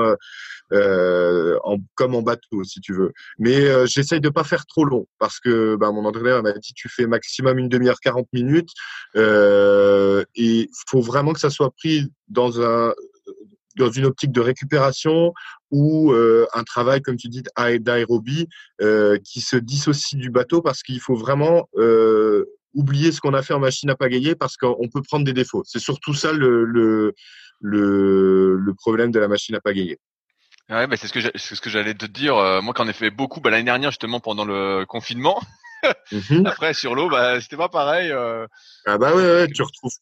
euh, en, comme en bateau, si tu veux. Mais j'essaye de pas faire trop long parce que bah, mon entraîneur m'a dit tu fais maximum une demi-heure, 40 minutes, et faut vraiment que ça soit pris dans un dans une optique de récupération ou euh, un travail, comme tu dis, d'aérobie euh, qui se dissocie du bateau parce qu'il faut vraiment euh, oublier ce qu'on a fait en machine à pagayer parce qu'on peut prendre des défauts. C'est surtout ça le, le, le, le, problème de la machine à pagayer. Ouais, bah c'est ce que c'est ce que j'allais te dire. Euh, moi, en ai fait beaucoup bah, l'année dernière justement pendant le confinement. Mhm. Après sur l'eau, bah c'était pas pareil. Euh... Ah bah ouais, ouais, tu retrouves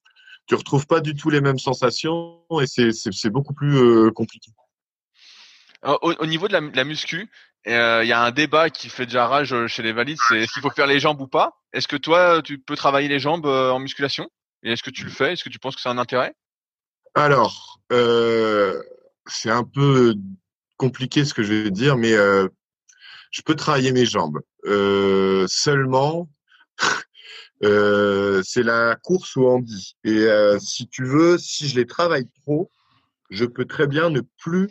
tu retrouves pas du tout les mêmes sensations et c'est beaucoup plus euh, compliqué. Au, au, niveau de la, la muscu, euh, il y a un débat qui fait déjà rage euh, chez les valides, c'est est-ce qu'il faut faire les jambes ou pas? Est-ce que toi, tu peux travailler les jambes euh, en musculation? Et est-ce que tu le fais? Est-ce que tu penses que c'est un intérêt? Alors, euh, c'est un peu compliqué ce que je vais dire, mais euh, je peux travailler mes jambes. Euh, c'est la course au handi. Et si tu veux, si je les travaille trop, je peux très bien ne plus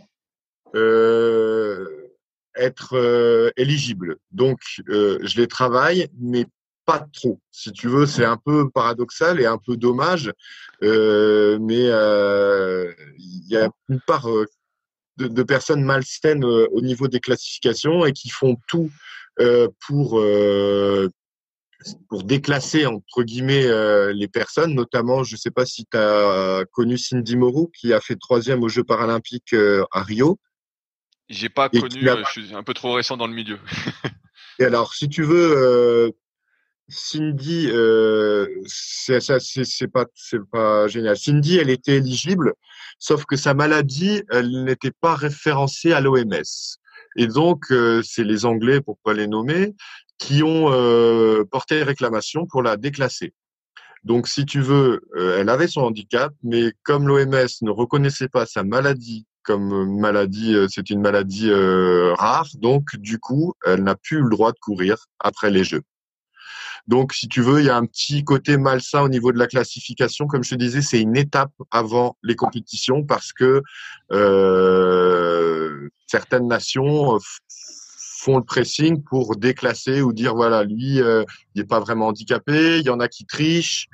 être euh, éligible. Donc, euh, je les travaille, mais pas trop. Si tu veux, c'est un peu paradoxal et un peu dommage, euh, mais il y a une part de, de, personnes malsaines au niveau des classifications et qui font tout pour pour déclasser entre guillemets les personnes, notamment, je ne sais pas si tu as connu Cindy Moreau qui a fait troisième aux Jeux paralympiques à Rio. J'ai pas connu, euh, je suis un peu trop récent dans le milieu. et alors, si tu veux, euh, Cindy, euh, c'est pas, c'est pas génial. Cindy, elle était éligible, sauf que sa maladie, elle n'était pas référencée à l'OMS. Et donc, euh, c'est les Anglais, pour pas les nommer, qui ont euh, porté réclamation pour la déclasser. Donc, si tu veux, elle avait son handicap, mais comme l'OMS ne reconnaissait pas sa maladie comme maladie, euh, c'est une maladie euh, rare, donc du coup, elle n'a plus le droit de courir après les Jeux. Donc, si tu veux, il y a un petit côté malsain au niveau de la classification. Comme je te disais, c'est une étape avant les compétitions parce que euh, certaines nations font le pressing pour déclasser ou dire voilà lui euh, il n'est pas vraiment handicapé il y en a qui trichent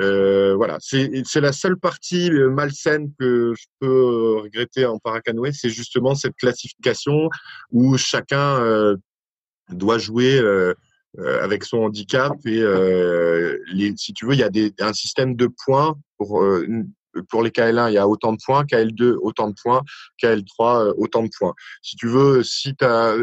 euh, voilà c'est la seule partie euh, malsaine que je peux regretter en paracanoë c'est justement cette classification où chacun doit jouer avec son handicap et si tu veux il y a des, un système de points pour pour les KL1, il y a autant de points, KL2, autant de points, KL3, autant de points. Si tu veux, si tu as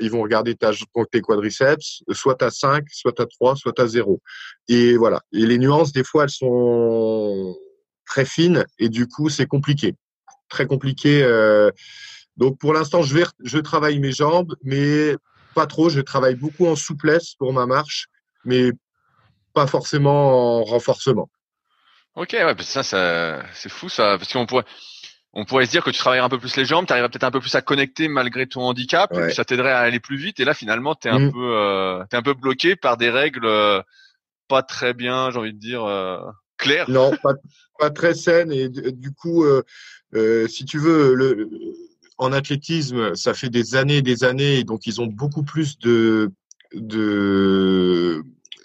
ils vont regarder ta, tes quadriceps, soit à 5, soit à 3, soit à 0. Et voilà. Et les nuances, des fois, elles sont très fines et du coup, c'est compliqué. Très compliqué. Euh. Donc, pour l'instant, je, travaille mes jambes, mais pas trop. Je travaille beaucoup en souplesse pour ma marche, mais pas forcément en renforcement. Ok, ouais, ça, ça c'est fou ça, parce qu'on pourrait, on pourrait se dire que tu travaillerais un peu plus les jambes, tu arriverais peut-être un peu plus à connecter malgré ton handicap, et ça t'aiderait à aller plus vite. Et là, finalement, t'es un mm. peu, euh, es un peu bloqué par des règles euh, pas très bien, j'ai envie de dire, euh, claires. Non, pas, pas très saines. Et du coup, euh, si tu veux, le, en athlétisme, ça fait des années et des années, donc ils ont beaucoup plus de de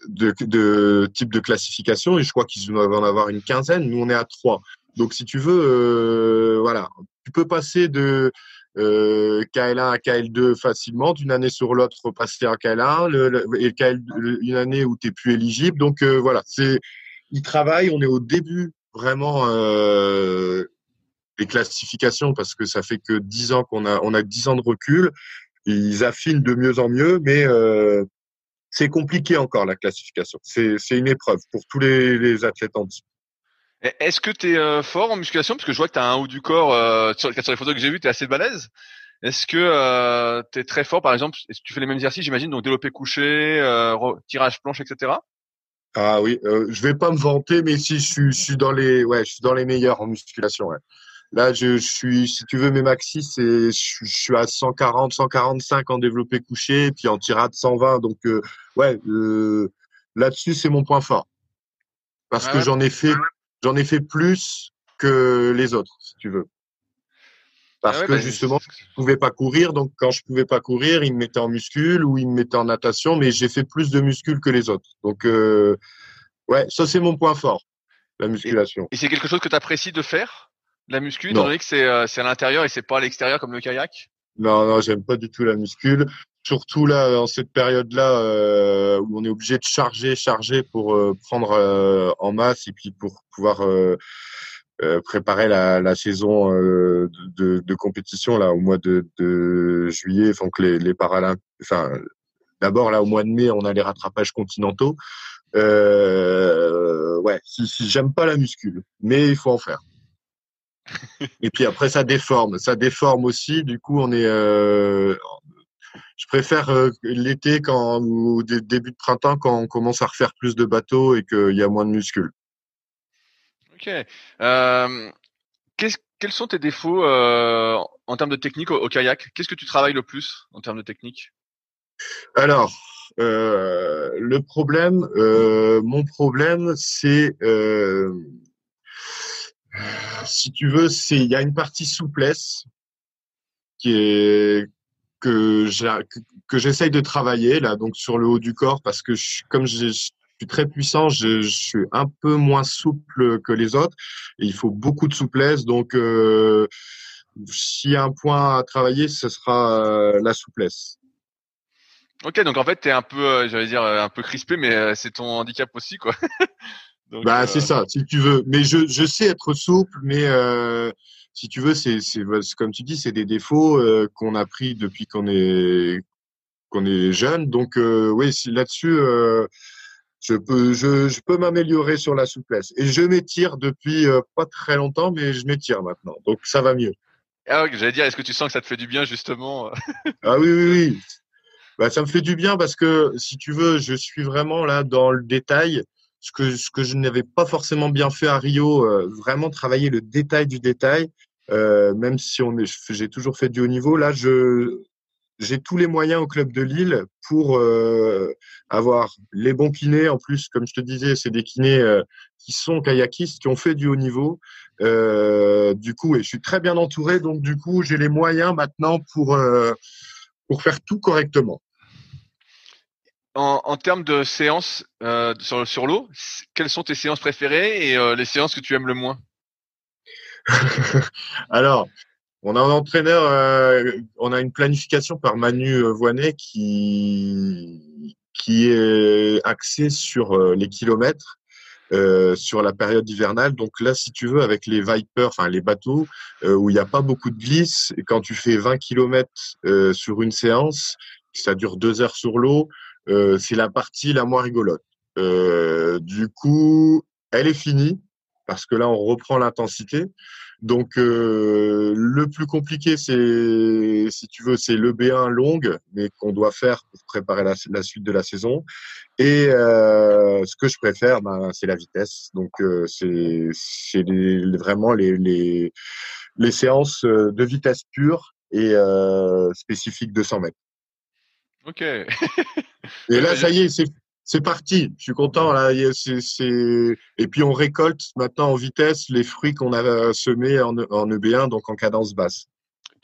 de, de types de classification et je crois qu'ils doivent en avoir une quinzaine. Nous, on est à trois. Donc, si tu veux, euh, voilà, tu peux passer de euh, KL1 à KL2 facilement, d'une année sur l'autre repasser à KL1, le, et KL, une année où tu es plus éligible. Donc euh, voilà, c'est ils travaillent, on est au début vraiment euh, classifications parce que ça fait que dix ans qu'on a on a dix ans de recul. Ils affinent de mieux en mieux, mais euh, c'est compliqué encore la classification. C'est une épreuve pour tous les, les athlètes en dessous. Est-ce que tu es euh, fort en musculation? Parce que je vois que tu as un haut du corps, euh, sur, les photos que j'ai vues, tu es assez balèze. Est-ce que euh, tu es très fort, par exemple? Est-ce que tu fais les mêmes exercices, j'imagine, donc développé couché, euh, tirage planche, etc. Ah oui, euh, je vais pas me vanter, mais si je suis, je suis dans les, ouais, je suis dans les meilleurs en musculation. Ouais. Là, je, je, suis, si tu veux, mes maxi, c'est, je, je, suis à 140, 145 en développé couché, et puis en tirade 120. Donc, euh, ouais, là-dessus, c'est mon point fort. Parce ah que j'en ai fait j'en ai fait plus que les autres, si tu veux. Parce ah que bah, justement, je pouvais pas courir, donc quand je pouvais pas courir, ils me mettaient en muscule ou ils me mettaient en natation, mais j'ai fait plus de muscule que les autres. Donc, euh, ouais, ça c'est mon point fort, la musculation. Et, c'est quelque chose que tu apprécies de faire, la muscu, étant donné que c'est euh, à l'intérieur et c'est pas à l'extérieur comme le kayak? Non, non, j'aime pas du tout la muscule surtout là en cette période-là euh, où on est obligé de charger, charger pour euh, prendre euh, en masse et puis pour pouvoir préparer la, la saison de, de, de, compétition là au mois de, de juillet, enfin que les, les Paralympiques, enfin d'abord là au mois de mai on a les rattrapages continentaux. ouais, si, si j'aime pas la muscule, mais il faut en faire. Et puis après, ça déforme. Ça déforme aussi. Du coup, on est, euh, je préfère euh, l'été quand ou début de printemps quand on commence à refaire plus de bateaux et qu'il y a moins de muscles. Ok. Euh, quels sont tes défauts euh, en termes de technique au, kayak? Qu'est-ce que tu travailles le plus en termes de technique? Alors, le problème, mon problème, c'est si tu veux, c'est il y a une partie souplesse qui est que que j'essaye de travailler là donc sur le haut du corps parce que je, comme je, suis très puissant, je, je, suis un peu moins souple que les autres et il faut beaucoup de souplesse donc euh, s'il y a un point à travailler, ce sera euh, la souplesse. Ok, donc en fait, tu es un peu, euh, j'allais dire, un peu crispé, mais c'est ton handicap aussi, quoi. donc, bah, c'est ça, si tu veux. Mais je, je sais être souple, mais si tu veux, c'est comme tu dis, c'est des défauts euh, qu'on a pris depuis qu'on est qu'on est jeune. Donc euh, oui, là-dessus, euh, je peux je, je peux m'améliorer sur la souplesse. Et je m'étire depuis pas très longtemps, mais je m'étire maintenant. Donc ça va mieux. Ah oui, j'allais dire, est-ce que tu sens que ça te fait du bien justement Ah oui, oui, oui. Bah, ça me fait du bien parce que si tu veux, je suis vraiment là dans le détail ce que, ce que je n'avais pas forcément bien fait à Rio, euh, vraiment travailler le détail du détail, euh, même si on j'ai toujours fait du haut niveau. Là, je, j'ai tous les moyens au club de Lille pour euh, avoir les bons kinés. En plus, comme je te disais, c'est des kinés euh, qui sont kayakistes, qui ont fait du haut niveau. Euh, du coup, et je suis très bien entouré, donc du coup, j'ai les moyens maintenant pour pour faire tout correctement en, termes de séances euh, sur, l'eau, quelles sont tes séances préférées et euh, les séances que tu aimes le moins? Alors, on a un entraîneur, euh, on a une planification par Manu Voinet qui qui est axée sur les kilomètres. sur la période hivernale. Donc là, si tu veux, avec les Vipers, enfin les bateaux, où il n'y a pas beaucoup de glisse, quand tu fais 20 km sur une séance, ça dure deux heures sur l'eau, c'est la partie la moins rigolote. Euh, du coup, elle est finie parce que là, on reprend l'intensité. Donc, euh, le plus compliqué, c'est, si tu veux, c'est le B1 longue, mais qu'on doit faire pour préparer la, suite de la saison. Et euh, ce que je préfère, ben, c'est la vitesse. Donc, euh, c'est, vraiment les, les, les séances de vitesse pure et euh, spécifiques de 100 mètres. Ok. et là, ça y est, c'est c'est parti. Je suis content là. C'est. Et puis on récolte maintenant en vitesse les fruits qu'on a semés en, en EB1, donc en cadence basse.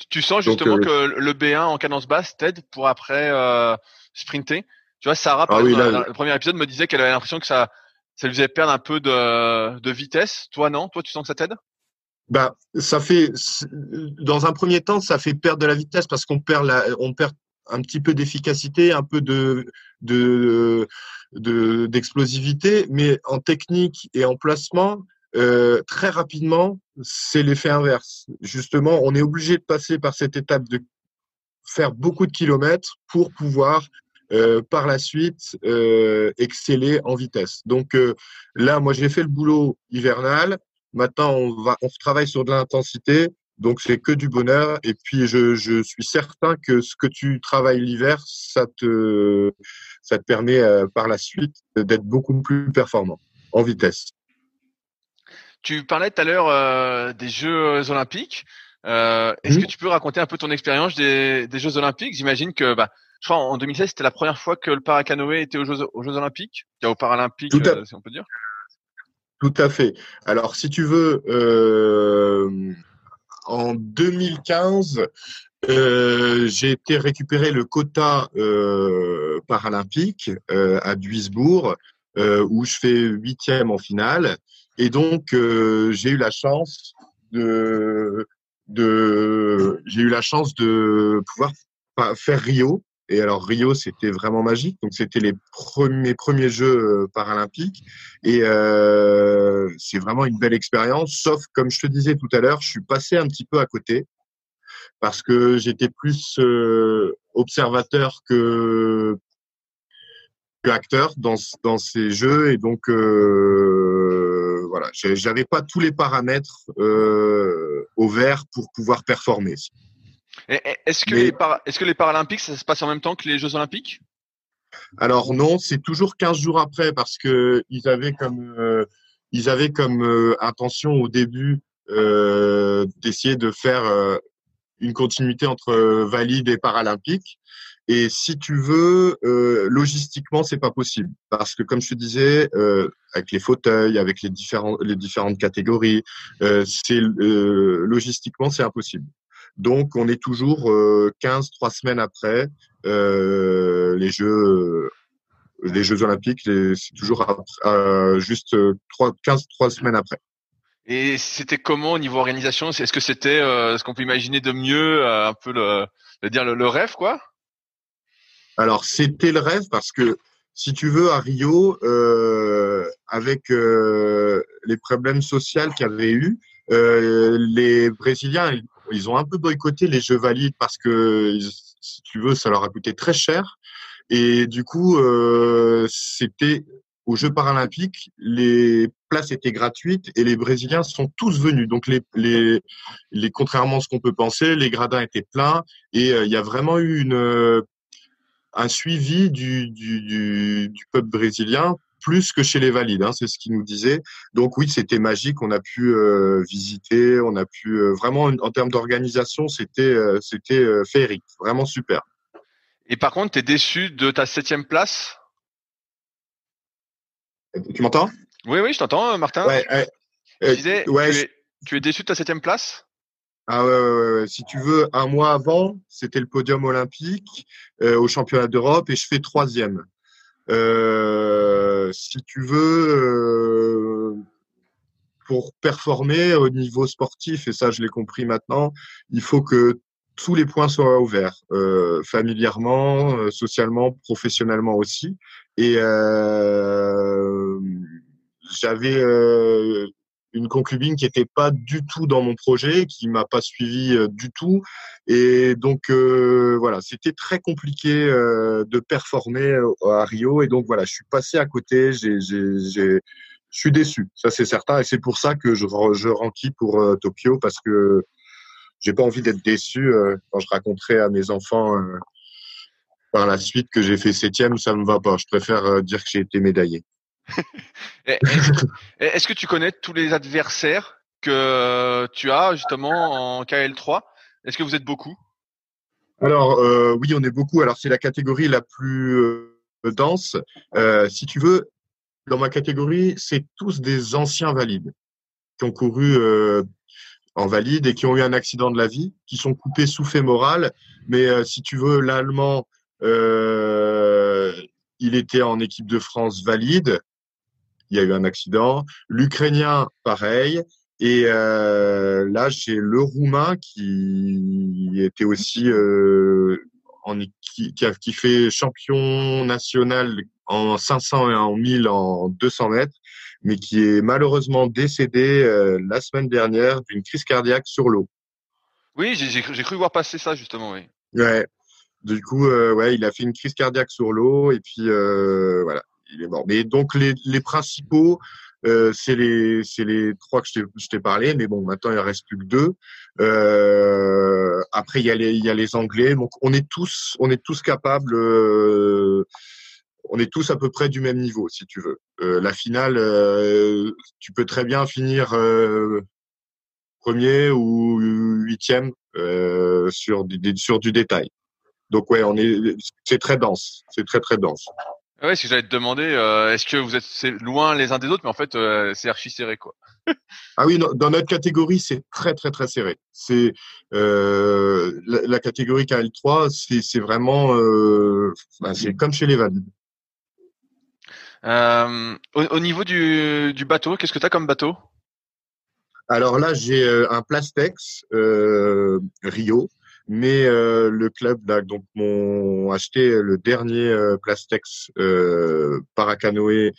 Tu sens justement que le B1 en cadence basse t'aide pour après sprinter? Tu vois, Sarah, ah dans le premier épisode, me disait qu'elle avait l'impression que ça, ça lui faisait perdre un peu de, de vitesse. Toi, non? Toi, tu sens que ça t'aide? Bah, ça fait, dans un premier temps, ça fait perdre de la vitesse parce qu'on perd la, on perd un petit peu d'efficacité, un peu de, de, d'explosivité, mais en technique et en placement, euh, très rapidement, c'est l'effet inverse. Justement, on est obligé de passer par cette étape de faire beaucoup de kilomètres pour pouvoir euh, par la suite euh, exceller en vitesse. Donc là, moi, j'ai fait le boulot hivernal. Maintenant, on va, on travaille sur de l'intensité. Donc c'est que du bonheur. Et puis je, je, suis certain que ce que tu travailles l'hiver, ça te, ça te permet euh, par la suite d'être beaucoup plus performant en vitesse. Tu parlais tout à l'heure euh, des Jeux Olympiques. Euh, Est-ce que tu peux raconter un peu ton expérience des, des, Jeux Olympiques? J'imagine que, bah, je crois en 2016, c'était la première fois que le paracanoë était aux Jeux, aux Jeux Olympiques, aux Paralympiques, si on peut dire. Tout à fait. Alors, si tu veux, en 2015, euh, j'ai été récupérer le quota euh, paralympique euh, à Duisbourg, où je fais huitième en finale. Et donc, j'ai eu la chance de j'ai eu la chance de pouvoir faire Rio et alors Rio, c'était vraiment magique. Donc c'était les premiers premiers Jeux euh, paralympiques et euh, c'est vraiment une belle expérience. Sauf comme je te disais tout à l'heure, je suis passé un petit peu à côté parce que j'étais plus euh, observateur que, que acteur dans dans ces jeux et donc euh, voilà, j'avais pas tous les paramètres euh, au vert pour pouvoir performer. Est-ce que, les est-ce que les Paralympiques, ça se passe en même temps que les Jeux Olympiques? Alors non, c'est toujours 15 jours après parce que ils avaient comme, euh, ils avaient comme euh, intention au début euh, d'essayer de faire euh, une continuité entre valide et paralympique. Et si tu veux, euh, logistiquement, c'est pas possible parce que, comme je te disais, euh, avec les fauteuils, avec les différents, les différentes catégories, euh, c'est logistiquement c'est impossible. Donc, on est toujours 15, trois semaines après euh, les Jeux, les Jeux Olympiques. C'est toujours juste 3, 15, trois semaines après. Et c'était comment au niveau organisation? Est-ce que c'était euh, ce qu'on peut imaginer de mieux, euh, un peu le, le dire le, rêve, quoi? Alors, c'était le rêve parce que si tu veux, à Rio, euh, avec euh, les problèmes sociaux qu'il y avait eu, euh, les Brésiliens, ils ont un peu boycotté les Jeux valides parce que, si tu veux, ça leur a coûté très cher. Et du coup, euh, c'était aux Jeux paralympiques, les places étaient gratuites et les Brésiliens sont tous venus. Donc, les, les, les contrairement à ce qu'on peut penser, les gradins étaient pleins et euh, il y a vraiment eu une, un suivi du, du, du peuple brésilien plus que chez les valides, hein, c'est ce qu'il nous disait. Donc oui, c'était magique, on a pu euh, visiter, on a pu euh, vraiment en termes d'organisation, c'était euh, c'était féerique, vraiment super. Et par contre, tu es déçu de ta septième place? Tu m'entends? Oui, oui, je t'entends, Martin. Ouais, je disais, ouais, tu, es, tu es déçu de ta septième place? Ah ouais, ouais, ouais, si tu veux, un mois avant, c'était le podium olympique au championnat d'Europe et je fais troisième. Euh, si tu veux, euh, pour performer au niveau sportif, et ça je l'ai compris maintenant, il faut que tous les points soient ouverts, euh, familièrement, euh, socialement, professionnellement aussi. Et euh, j'avais une concubine qui n'était pas du tout dans mon projet, qui m'a pas suivi euh, du tout, et donc euh, voilà, c'était très compliqué euh, de performer à Rio, et donc voilà, je suis passé à côté, je suis déçu, ça c'est certain, et c'est pour ça que je, je pour Tokyo parce que j'ai pas envie d'être déçu quand je raconterai à mes enfants par la suite que j'ai fait septième, ça me va pas. Je préfère dire que j'ai été médaillé. Est-ce que tu connais tous les adversaires que tu as justement en KL3 Est-ce que vous êtes beaucoup? Alors euh, oui, on est beaucoup. Alors c'est la catégorie la plus euh, dense. Euh, si tu veux, dans ma catégorie, c'est tous des anciens valides qui ont couru en valide et qui ont eu un accident de la vie, qui sont coupés sous fémoral. Mais si tu veux, l'allemand, il était en équipe de France valide. Il y a eu un accident. L'Ukrainien, pareil. Et euh, là, j'ai le Roumain qui était aussi euh, en, qui, qui, a, qui, fait champion national en 500 et en 1000 en 200 mètres, mais qui est malheureusement décédé euh, la semaine dernière d'une crise cardiaque sur l'eau. Oui, j'ai cru voir passer ça justement. Oui. Ouais. Du coup, euh, ouais, il a fait une crise cardiaque sur l'eau et puis euh, voilà, il est mort. Mais donc les, les principaux, euh, c'est les c'est les trois que je t'ai parlé, mais bon, maintenant il reste plus que deux. Euh, après il y a les il y a les Anglais. Donc on est tous on est tous capables. Euh, on est tous à peu près du même niveau, si tu veux. Euh, la finale, euh, tu peux très bien finir premier ou huitième sur du sur du détail. Donc ouais, on est c'est très dense, c'est très très dense. Ouais, ce que j'allais te demander, euh, est-ce que vous êtes loin les uns des autres, mais en fait, euh, c'est archi serré, quoi. ah oui, dans notre catégorie, c'est très très très serré. C'est euh, la, catégorie KL3, c'est vraiment, bah, c'est comme chez les valides. Au, au, niveau du, du bateau, qu'est-ce que tu as comme bateau? Alors là, j'ai un Plastex Rio mais euh, le club là, donc m'ont acheté le dernier euh, Plastex euh, Paracanoë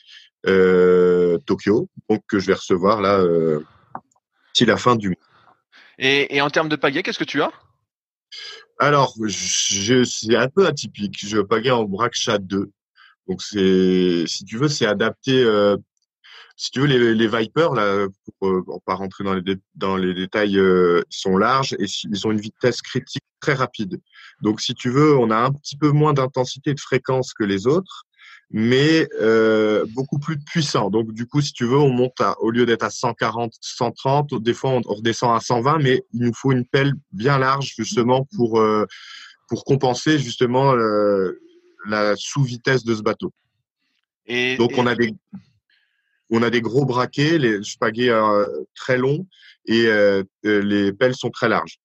euh, Tokyo, donc que je vais recevoir là euh, d'ici la fin du mois. Et, et en termes de pagaie, qu'est-ce que tu as? Alors, je, c'est un peu atypique. Je pagaie en Braksha 2. Donc c'est, si tu veux, c'est adapté euh, si tu veux, les, les Vipers, là, pour, euh, pas rentrer dans les, dans les détails, euh, sont larges et ils ont une vitesse critique très rapide. Donc, si tu veux, on a un petit peu moins d'intensité de fréquence que les autres, mais euh, beaucoup plus puissant. Donc, du coup, si tu veux, on monte à, au lieu d'être à 140, 130, des fois, on, redescend à 120, mais il nous faut une pelle bien large, justement, pour, euh, pour compenser, justement, euh, la sous-vitesse de ce bateau. Et, Donc, on a des on a des gros braquets, les spaghettis euh, très longs et euh, euh, les pelles sont très larges.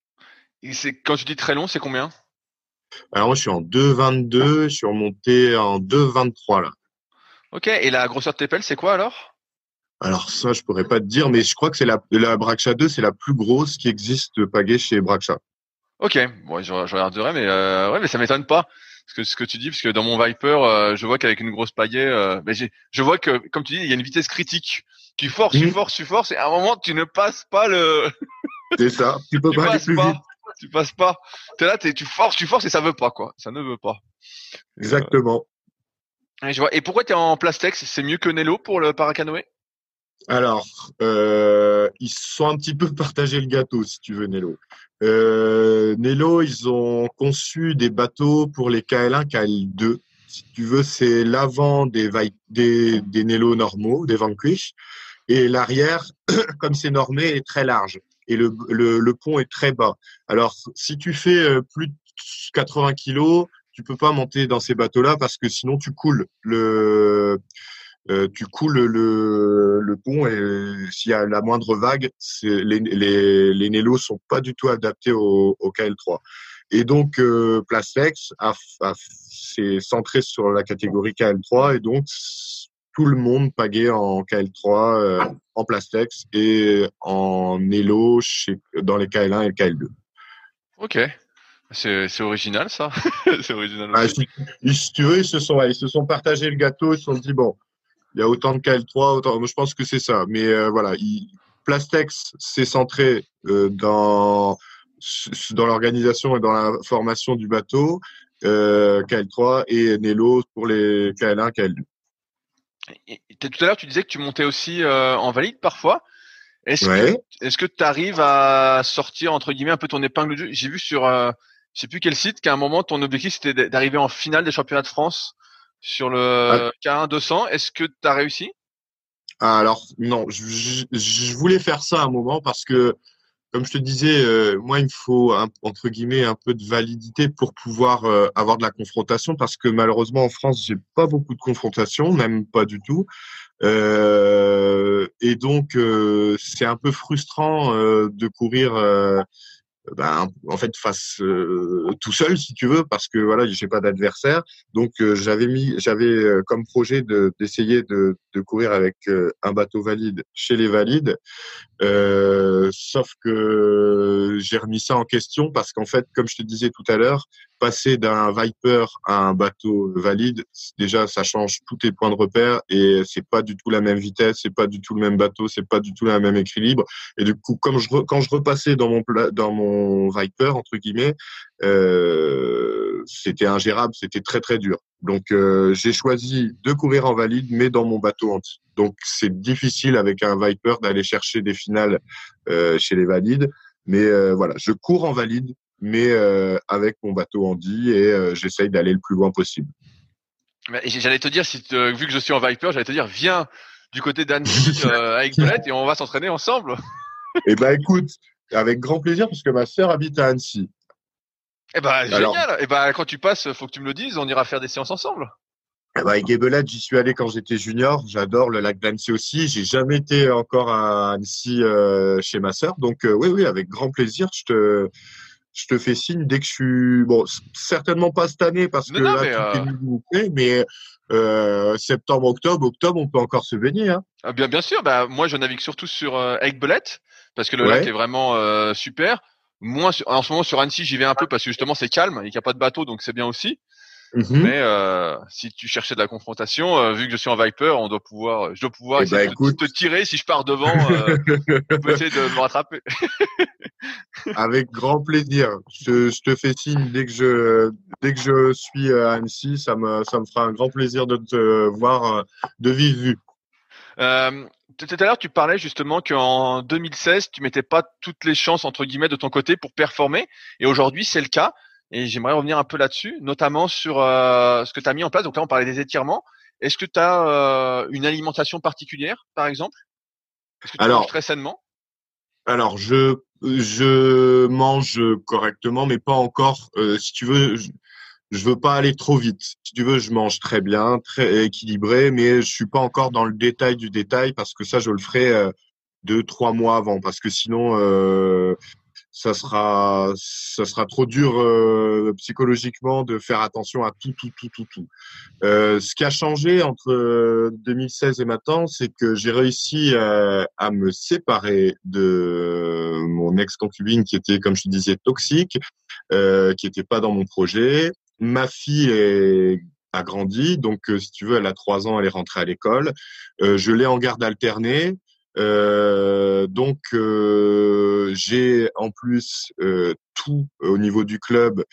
Et c'est quand tu dis très long, c'est combien? Alors moi, je suis en 2,22, je suis remonté en 2,23 là. Ok, et la grosseur de tes pelles, c'est quoi alors? Alors ça, je pourrais pas te dire, mais je crois que c'est la, la Braxa 2, c'est la plus grosse qui existe de pagaie chez Braxa. Ok, bon, je, je regarderai, mais euh, ouais, mais ça m'étonne pas ce que ce que tu dis, parce que dans mon Viper, euh, je vois qu'avec une grosse pagaie, euh, ben je vois que, comme tu dis, il y a une vitesse critique. Tu forces, tu mhm. forces, tu forces, et à un moment, tu ne passes pas le. C'est ça. Tu peux pas aller plus vite. Tu passes pas. T'es là, es, tu forces, tu forces, et ça veut pas, quoi. Ça ne veut pas. Exactement. Et, je vois. Et pourquoi t'es en Plastex? C'est mieux que Nello pour le paracanoë? Alors, euh, ils sont un petit peu partagés le gâteau, si tu veux, Nello. Euh, Nello, ils ont conçu des bateaux pour les KL1, KL2. Si tu veux, c'est l'avant des, des, des Nello normaux, des Vanquish, et l'arrière, comme c'est normé, est très large. Et le, le, pont est très bas. Alors, si tu fais euh, plus de 80 kilos, tu peux pas monter dans ces bateaux-là parce que sinon tu coules. Le, euh, tu coules le, le pont et s'il y a la moindre vague, les, les, les Nélos sont pas du tout adaptés au, au KL3. Et donc, euh, Plastex a, a s'est centré sur la catégorie KL3 et donc tout le monde pagait en KL3, euh, en Plastex et en Nélo chez, dans les KL1 et le KL2. Ok. C'est original ça. c'est original. Ah, si, si, tu veux, ils se sont, ils se sont partagés le gâteau. Ils se sont dit bon, il y a autant de KL3, autant. je pense que c'est ça. Mais euh, voilà, il, Plastex s'est centré euh, dans dans l'organisation et dans la formation du bateau, euh, KL3 et Nelo pour les KL1, KL2. Et, tout à l'heure, tu disais que tu montais aussi euh, en valide parfois. Est-ce que est-ce que tu arrives à sortir entre guillemets un peu ton épingle du J'ai vu sur euh, je sais plus quel site qu'à un moment ton objectif c'était d'arriver en finale des championnats de France sur le K1 200. Est-ce que tu as réussi Alors non, je, je, voulais faire ça un moment parce que comme je te disais, euh, moi, il me faut entre guillemets un peu de validité pour pouvoir euh, avoir de la confrontation, parce que malheureusement en France, j'ai pas beaucoup de confrontation, même pas du tout. Euh, et donc, c'est un peu frustrant de courir ben, en fait face euh, tout seul si tu veux parce que voilà j'ai pas d'adversaire. Donc euh, j'avais mis j'avais euh, comme projet de d'essayer de, de courir avec un bateau valide chez les valides. Sauf que j'ai remis ça en question parce qu'en fait comme je te disais tout à l'heure passer d'un Viper à un bateau valide déjà ça change tous tes points de repère et c'est pas du tout la même vitesse c'est pas du tout le même bateau c'est pas du tout le même équilibre et du coup quand je repassais dans mon Viper entre guillemets, euh, c'était ingérable, c'était très très dur. Donc euh, j'ai choisi de courir en valide, mais dans mon bateau anti. Donc c'est difficile avec un Viper d'aller chercher des finales euh, chez les valides, mais voilà, je cours en valide, mais avec mon bateau Andy et j'essaye d'aller le plus loin possible. J'allais te dire, si vu que je suis en Viper, j'allais te dire, viens du côté d'Andy avec Colette et on va s'entraîner ensemble. Eh ben écoute, avec grand plaisir, parce que ma sœur habite à Annecy. Eh ben, génial. Eh ben, quand tu passes, faut que tu me le dises, on ira faire des séances ensemble. Eh ben, avec Gebelette, j'y suis allé quand j'étais junior. J'adore le lac d'Annecy aussi. J'ai jamais été encore à Annecy euh, chez ma sœur. Donc, euh, oui, oui, avec grand plaisir. Je te, je te fais signe dès que je suis, bon, certainement pas cette année parce que là, mais, mais euh, septembre, octobre, octobre, on peut encore se baigner. Hein. Ah, bien, bien sûr. Bah, moi, je navigue surtout sur euh, parce que le lac est vraiment euh, super. Moi, en ce moment sur Annecy, j'y vais un peu parce que justement c'est calme, il n'y a pas de bateau, donc c'est bien aussi. Mhm. Mais euh, si tu cherchais de la confrontation, euh, vu que je suis en Viper, on doit pouvoir, je dois pouvoir eh essayer ben, de te tirer si je pars devant. Euh, peux essayer de me rattraper. Avec grand plaisir. Je, je, te fais signe dès que je dès que je suis à Annecy, ça me ça me fera un grand plaisir de te voir de vive vue. Euh, tout à l'heure, tu parlais justement qu'en 2016, tu mettais pas toutes les chances entre guillemets de ton côté pour performer, et aujourd'hui, c'est le cas. Et j'aimerais revenir un peu là-dessus, notamment sur euh, ce que tu as mis en place. Donc là, on parlait des étirements. Est-ce que tu as euh, une alimentation particulière, par exemple? Est-ce que tu alors, manges très sainement? Alors, je je mange correctement, mais pas encore. Euh, si tu veux, je veux pas aller trop vite. Si tu veux, je mange très bien, très équilibré, mais je suis pas encore dans le détail du détail parce que ça, je le ferai euh, deux, trois mois avant, parce que sinon, euh, ça sera, ça sera trop dur euh, psychologiquement de faire attention à tout, tout, tout, tout, tout. ce qui a changé entre 2016 et maintenant, c'est que j'ai réussi à me séparer de mon ex-concubine qui était, comme je disais, toxique, qui était pas dans mon projet ma fille est, a grandi, donc euh, si tu veux, elle a trois ans, elle est rentrée à l'école. Euh, je l'ai en garde alternée. Euh, donc j'ai en plus tout au niveau du club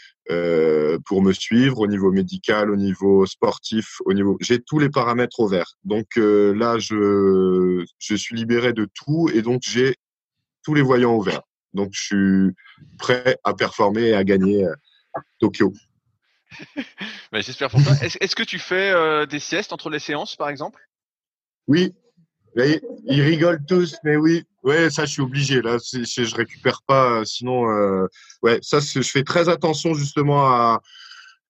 pour me suivre, au niveau médical, au niveau sportif, au niveau j'ai tous les paramètres au vert. Donc là je je suis libéré de tout et donc j'ai tous les voyants au vert. Donc je suis prêt à performer et à gagner Tokyo. J'espère pour toi. Est-ce que tu fais euh, des siestes entre les séances, par exemple? Oui. Ils rigolent tous, mais oui. Ouais, ça, je suis obligé. Là, je récupère pas. Sinon, euh, ouais, ça, je fais très attention justement à,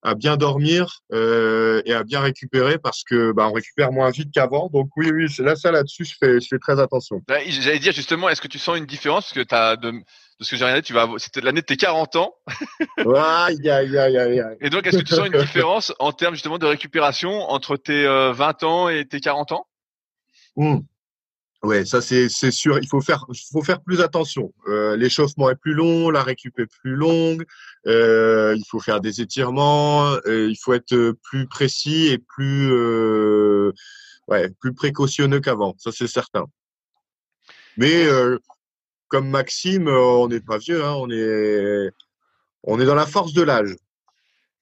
à bien dormir euh, et à bien récupérer parce que bah, on récupère moins vite qu'avant. Donc oui, oui, là ça là-dessus, je fais, je fais très attention. J'allais dire justement, est-ce que tu sens une différence? Parce que t'as de, de ce que j'ai regardé, tu vas, c'était l'année de tes 40 ans. aïe, aïe, aïe, aïe, Et donc, est-ce que tu sens une différence en termes justement de récupération entre tes 20 euh, ans et tes 40 ans? Mmh. Ouais, ça c'est c'est sûr. Il faut faire faut faire plus attention. Euh, L'échauffement est plus long, la récup est plus longue. Euh, il faut faire des étirements. Euh, il faut être plus précis et plus euh, ouais plus précautionneux qu'avant. Ça c'est certain. Mais euh, comme Maxime, on n'est pas vieux. Hein, on est on est dans la force de l'âge.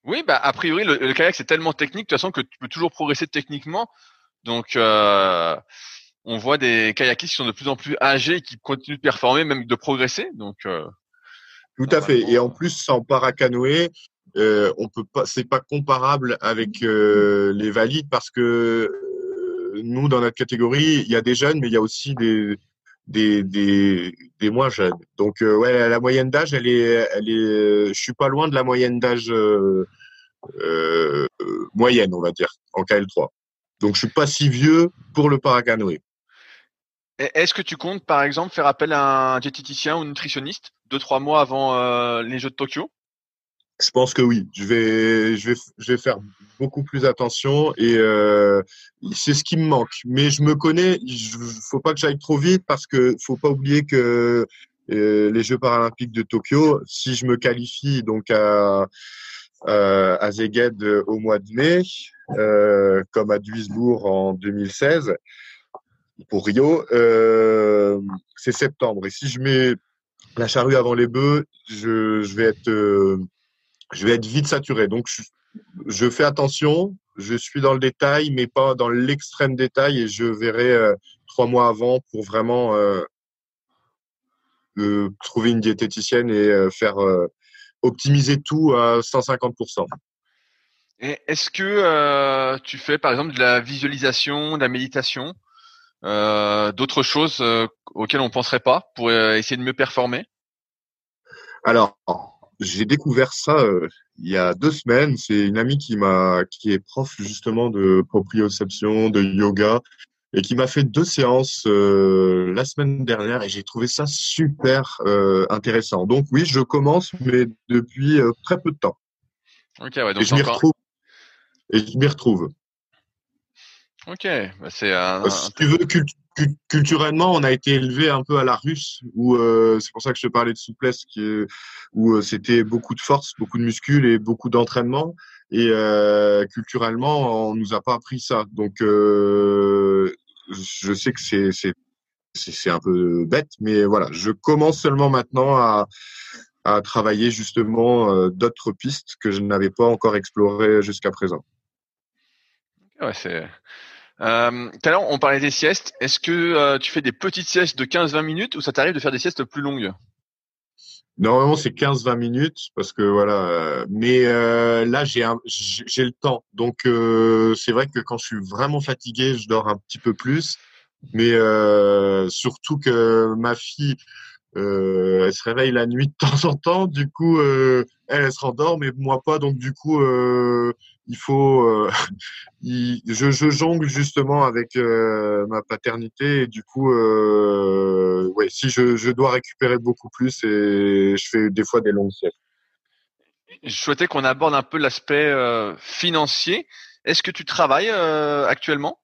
Oui, bah a priori le, le kayak c'est tellement technique de toute façon que tu peux toujours progresser techniquement. Donc euh, on voit des kayakistes qui sont de plus en plus âgés et qui continuent de performer, même de progresser. Donc, euh, tout à fait. Et en plus, sans paracanoë, euh, on peut pas, c'est pas comparable avec euh, les valides parce que euh, nous, dans notre catégorie, il y a des jeunes, mais il y a aussi des, des, des, des moins jeunes. Donc ouais, la, moyenne d'âge, elle est, elle est, je suis pas loin de la moyenne d'âge moyenne, on va dire, en KL3. Donc je suis pas si vieux pour le paracanoë. Est-ce que tu comptes, par exemple, faire appel à un diététicien ou nutritionniste deux trois mois avant les Jeux de Tokyo? Je pense que oui. Je vais, je vais, je vais faire beaucoup plus attention et euh, c'est ce qui me manque. Mais je me connais. Il faut pas que j'aille trop vite parce que faut pas oublier que euh, les Jeux paralympiques de Tokyo, si je me qualifie donc à à Zeged au mois de mai, euh, comme à Duisbourg en 2016 pour Rio, euh, c'est septembre. Et si je mets la charrue avant les bœufs, je, je vais être je vais être vite saturé. Donc, je, fais attention, je suis dans le détail, mais pas dans l'extrême détail, et je verrai euh, trois mois avant pour vraiment euh, euh, trouver une diététicienne et faire optimiser tout à 150%. Est-ce que tu fais par exemple de la visualisation, de la méditation, d'autres choses auxquelles on ne penserait pas pour essayer de mieux performer? Alors, j'ai découvert ça euh, il y a deux semaines. C'est une amie qui m'a, qui est prof justement de proprioception, de yoga, et qui m'a fait deux séances euh, la semaine dernière, et j'ai trouvé ça super euh, intéressant. Donc oui, je commence, mais depuis très peu de temps. Ok, ouais, donc et je m'y retrouve. Et je m'y retrouve. Ok, bah c'est un. Si tu veux, culturellement, on a été élevé un peu à la russe, où euh, c'est pour ça que je te parlais de souplesse, qui, où euh, c'était beaucoup de force, beaucoup de muscles et beaucoup d'entraînement. Et euh, culturellement, on nous a pas appris ça. Donc, je sais que c'est c'est c'est un peu bête, mais voilà, je commence seulement maintenant à à travailler justement d'autres pistes que je n'avais pas encore explorées jusqu'à présent. Ouais, c'est euh, tout à l'heure, on parlait des siestes. Est-ce que euh, tu fais des petites siestes de 15-20 minutes ou ça t'arrive de faire des siestes plus longues? Normalement, c'est 15-20 minutes parce que voilà. Euh, mais euh, là, j'ai j'ai le temps. Donc, c'est vrai que quand je suis vraiment fatigué, je dors un petit peu plus. Mais surtout que ma fille, elle se réveille la nuit de temps en temps. Du coup, elle, elle se rendort, mais moi pas. Donc, du coup, il faut, euh, je, je, jongle justement avec euh, ma paternité et du coup, euh, ouais, si je, je, dois récupérer beaucoup plus et je fais des fois des longues siestes. Je souhaitais qu'on aborde un peu l'aspect financier. Est-ce que tu travailles actuellement?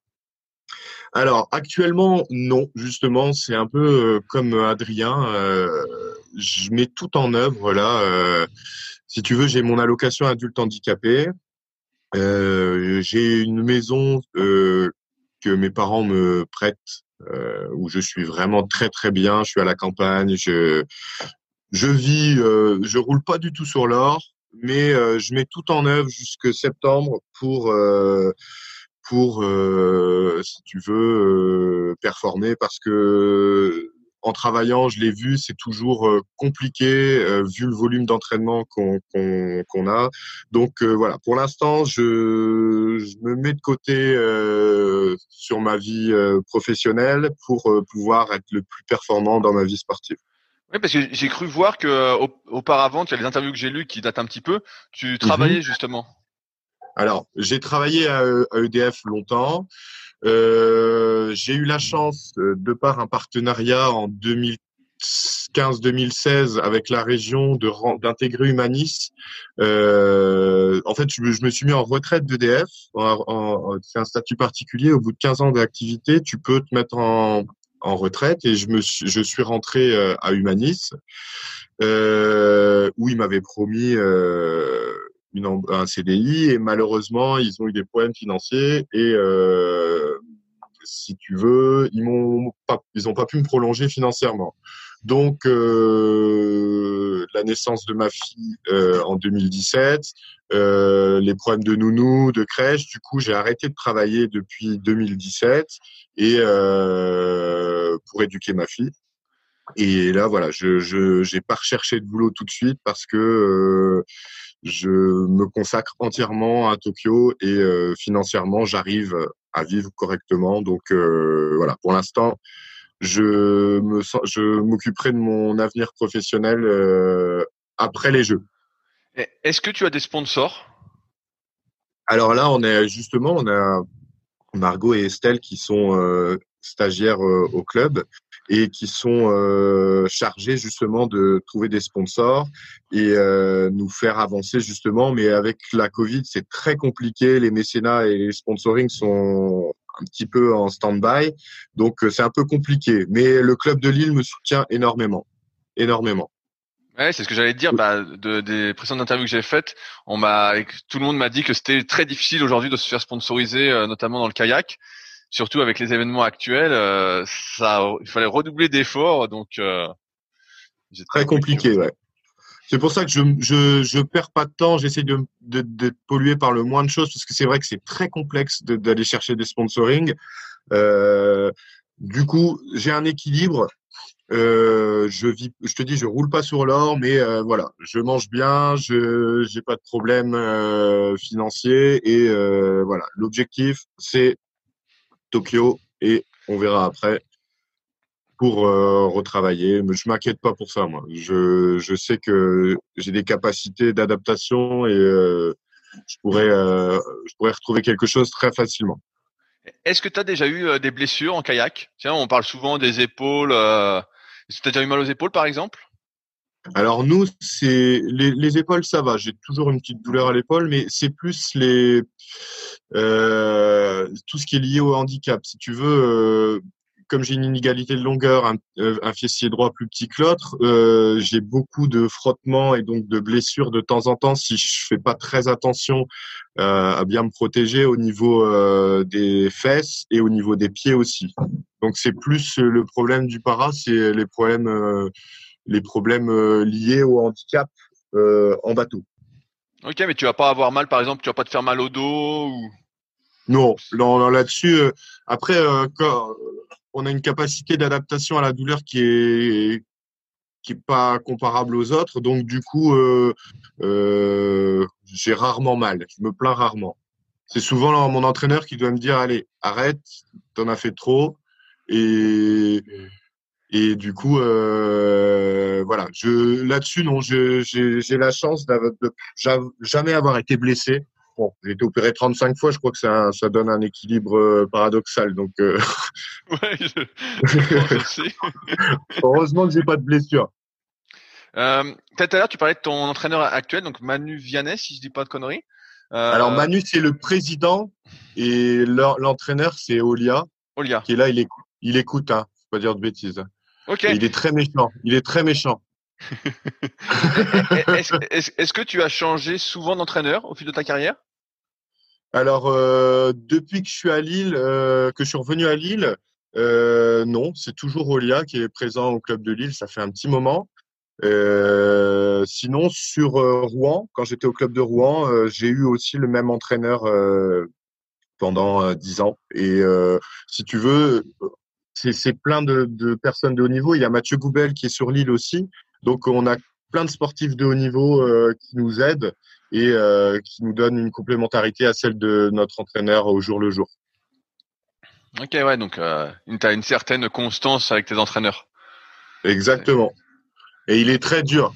Alors actuellement non, justement c'est un peu comme Adrien, je mets tout en œuvre là. si tu veux, j'ai mon allocation adulte handicapé, euh, j'ai une maison euh, que mes parents me prêtent euh, où je suis vraiment très très bien. Je suis à la campagne. Je je vis. je roule pas du tout sur l'or, mais je mets tout en œuvre jusque septembre pour pour si tu veux performer parce que en travaillant, je l'ai vu, c'est toujours euh, compliqué euh, vu le volume d'entraînement qu'on a. Donc euh, voilà, pour l'instant, je, me mets de côté sur ma vie professionnelle pour pouvoir être le plus performant dans ma vie sportive. Oui, parce que j'ai cru voir que auparavant, tu as les interviews que j'ai lues qui datent un petit peu, tu travaillais mhm. justement? Alors, j'ai travaillé à, à EDF longtemps. Euh, j'ai eu la chance, euh, de par un partenariat en 2015-2016 avec la région d'intégrer Humanis. Euh, en fait, je, me suis mis en retraite d'EDF. C'est un statut particulier. Au bout de 15 ans d'activité, tu peux te mettre en, en retraite et je me suis, je rentré euh, à Humanis euh, où il m'avait promis un CDI et malheureusement ils ont eu des problèmes financiers et euh, si tu veux ils m'ont pas ils ont pas pu me prolonger financièrement. Donc euh, la naissance de ma fille euh, en 2017 euh, les problèmes de nounou de crèche du coup j'ai arrêté de travailler depuis 2017 et pour éduquer ma fille. Et là voilà je je j'ai pas recherché de boulot tout de suite parce que je me consacre entièrement à Tokyo et euh, financièrement, j'arrive à vivre correctement. Donc euh, voilà, pour l'instant, je me je m'occuperai de mon avenir professionnel après les Jeux. Est-ce que tu as des sponsors? Alors là, on est justement, on a Margot et Estelle qui sont euh, stagiaires euh, au club et qui sont euh, chargés justement de trouver des sponsors et euh, nous faire avancer justement. Mais avec la Covid, c'est très compliqué. Les mécénats et les sponsoring sont un petit peu en stand-by, donc c'est un peu compliqué. Mais le club de Lille me soutient énormément, énormément. Ouais, c'est ce que j'allais dire. Bah, de, des précédentes interviews que j'ai faites, on m'a, tout le monde m'a dit que c'était très difficile aujourd'hui de se faire sponsoriser, euh, notamment dans le kayak. Surtout avec les événements actuels, euh, ça, il fallait redoubler d'efforts. Donc, euh, très compliqué, ouais. C'est pour ça que je, je, je perds pas de temps. J'essaie de, de, de polluer par le moins de choses parce que c'est vrai que c'est très complexe d'aller chercher des sponsoring. Euh, du coup, j'ai un équilibre. Euh, je vis, je te dis, je roule pas sur l'or, mais euh, voilà, je mange bien, je j'ai pas de problème financier et voilà. L'objectif, c'est Tokyo et on verra après pour euh, retravailler. Mais je m'inquiète pas pour ça, moi. Je je sais que j'ai des capacités d'adaptation et je pourrais je pourrais retrouver quelque chose très facilement. Est-ce que tu as déjà eu des blessures en kayak? Tiens, on parle souvent des épaules. Euh, tu as déjà eu mal aux épaules, par exemple? Alors nous, c'est les, les, épaules, ça va. J'ai toujours une petite douleur à l'épaule, mais c'est plus les euh, tout ce qui est lié au handicap. Si tu veux, euh, comme j'ai une inégalité de longueur, un, euh, un, fessier droit plus petit que l'autre, euh, j'ai beaucoup de frottements et donc de blessures de temps en temps si je fais pas très attention euh, à bien me protéger au niveau euh, des fesses et au niveau des pieds aussi. Donc c'est plus le problème du para, c'est les problèmes, les problèmes euh, liés au handicap euh, en bateau. Ok, mais tu vas pas avoir mal, par exemple, tu vas pas te faire mal au dos ou? Non, non, là-dessus. après, quand on a une capacité d'adaptation à la douleur qui est qui est pas comparable aux autres, donc du coup, j'ai rarement mal. Je me plains rarement. C'est souvent mon entraîneur qui doit me dire allez, arrête, t'en as fait trop et et du coup euh, voilà. Je là-dessus non j'ai la chance de, jamais avoir été blessé. Bon j'ai été opéré 35 fois je crois que ça ça donne un équilibre euh, paradoxal donc euh... ouais je, heureusement que j'ai pas de blessure. Euh, tout à l'heure tu parlais de ton entraîneur actuel donc Manu Vianney si je dis pas de conneries. Euh... alors Manu c'est le président et l'entraîneur c'est Olia Olia. qui est là il est il écoute, hein, faut pas dire de bêtises. Il est très méchant. Il est très méchant. est-ce, est que tu as changé souvent d'entraîneur au fil de ta carrière? Alors, euh, depuis que je suis à Lille, euh, que je suis revenu à Lille, euh, non, c'est toujours Olia qui est présent au club de Lille. Ça fait un petit moment. Sinon, sur Rouen, quand j'étais au club de Rouen, j'ai eu aussi le même entraîneur pendant dix ans. Et si tu veux, c'est plein de, de, personnes de haut niveau. Il y a Mathieu Goubel qui est sur l'île aussi. Donc, on a plein de sportifs de haut niveau euh, qui nous aident et euh, qui nous donnent une complémentarité à celle de notre entraîneur au jour le jour. Ok, ouais, donc euh, tu as une certaine constance avec tes entraîneurs. Exactement. Et il est très dur.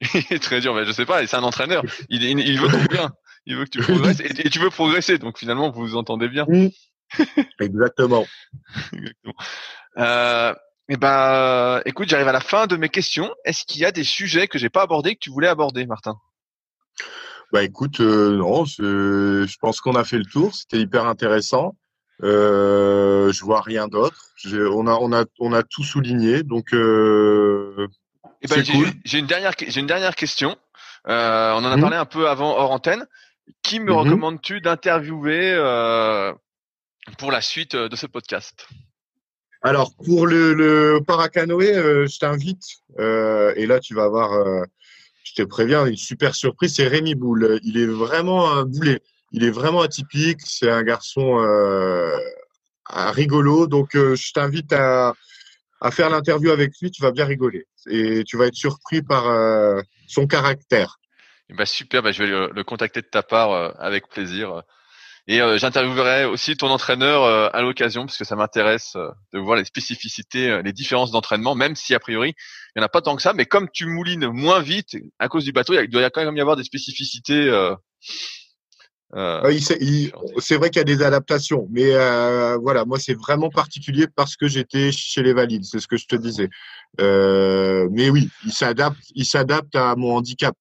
il est très dur, mais je sais pas, c'est un entraîneur. Il, il, veut ton bien. Il veut que tu progresses et, et, tu veux progresser. Donc finalement, vous vous entendez bien. Exactement. Exactement. Euh, et eh ben, écoute, j'arrive à la fin de mes questions. Est-ce qu'il y a des sujets que j'ai pas abordés que tu voulais aborder, Martin? Bah écoute, euh, non, je, pense qu'on a fait le tour. C'était hyper intéressant. Euh, je vois rien d'autre. On a, on a, on a tout souligné. Donc, euh, eh ben, j'ai, cool. une dernière, j'ai une dernière question. Euh, on en a mmh. parlé un peu avant hors antenne. Qui me mmh. recommandes-tu d'interviewer euh, pour la suite euh, de ce podcast Alors, pour le, le paracanoë, euh, je t'invite, euh, et là tu vas avoir, euh, je te préviens, une super surprise, c'est Rémi Boule. Il est vraiment un boulet. Il est vraiment atypique, c'est un garçon rigolo, donc je t'invite à, à faire l'interview avec lui, tu vas bien rigoler. Et tu vas être surpris par son caractère. bah super, bah je vais le, le, contacter de ta part avec plaisir Et euh, j'interviewerai aussi ton entraîneur euh, à l'occasion, parce que ça m'intéresse euh, de voir les spécificités, les différences d'entraînement, même si a priori il n'y en a pas tant que ça. Mais comme tu moulines moins vite à cause du bateau, il doit quand même y avoir des spécificités. c'est vrai qu'il y a des adaptations, mais voilà, moi c'est vraiment particulier parce que j'étais chez les valides, c'est ce que je te disais. mais oui, il s'adapte, il s'adapte à mon handicap.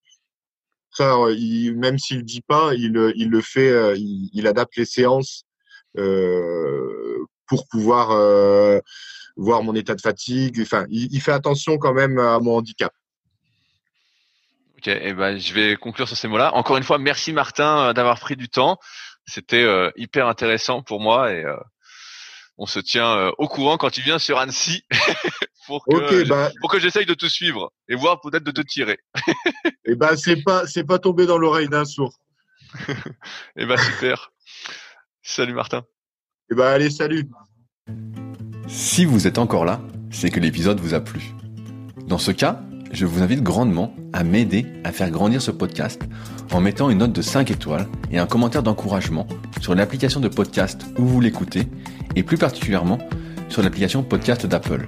Ça, il, même s'il dit pas, il, il le fait, euh, il, il adapte les séances euh, pour pouvoir euh, voir mon état de fatigue. Enfin, il, il, fait attention quand même à mon handicap. Ok, eh ben, je vais conclure sur ces mots-là. Encore une fois, merci Martin euh, d'avoir pris du temps. C'était euh, hyper intéressant pour moi et on se tient au courant quand tu viens sur Annecy pour que bah, pour que j'essaye de te suivre et voir peut-être de te tirer. et eh ben c'est pas c'est pas tombé dans l'oreille d'un sourd. et eh ben super. Salut Martin. Et eh ben allez salut. Si vous êtes encore là, c'est que l'épisode vous a plu. Dans ce cas, je vous invite grandement à m'aider à faire grandir ce podcast en mettant une note de 5 étoiles et un commentaire d'encouragement sur l'application de podcast où vous l'écoutez et plus particulièrement sur l'application podcast d'Apple.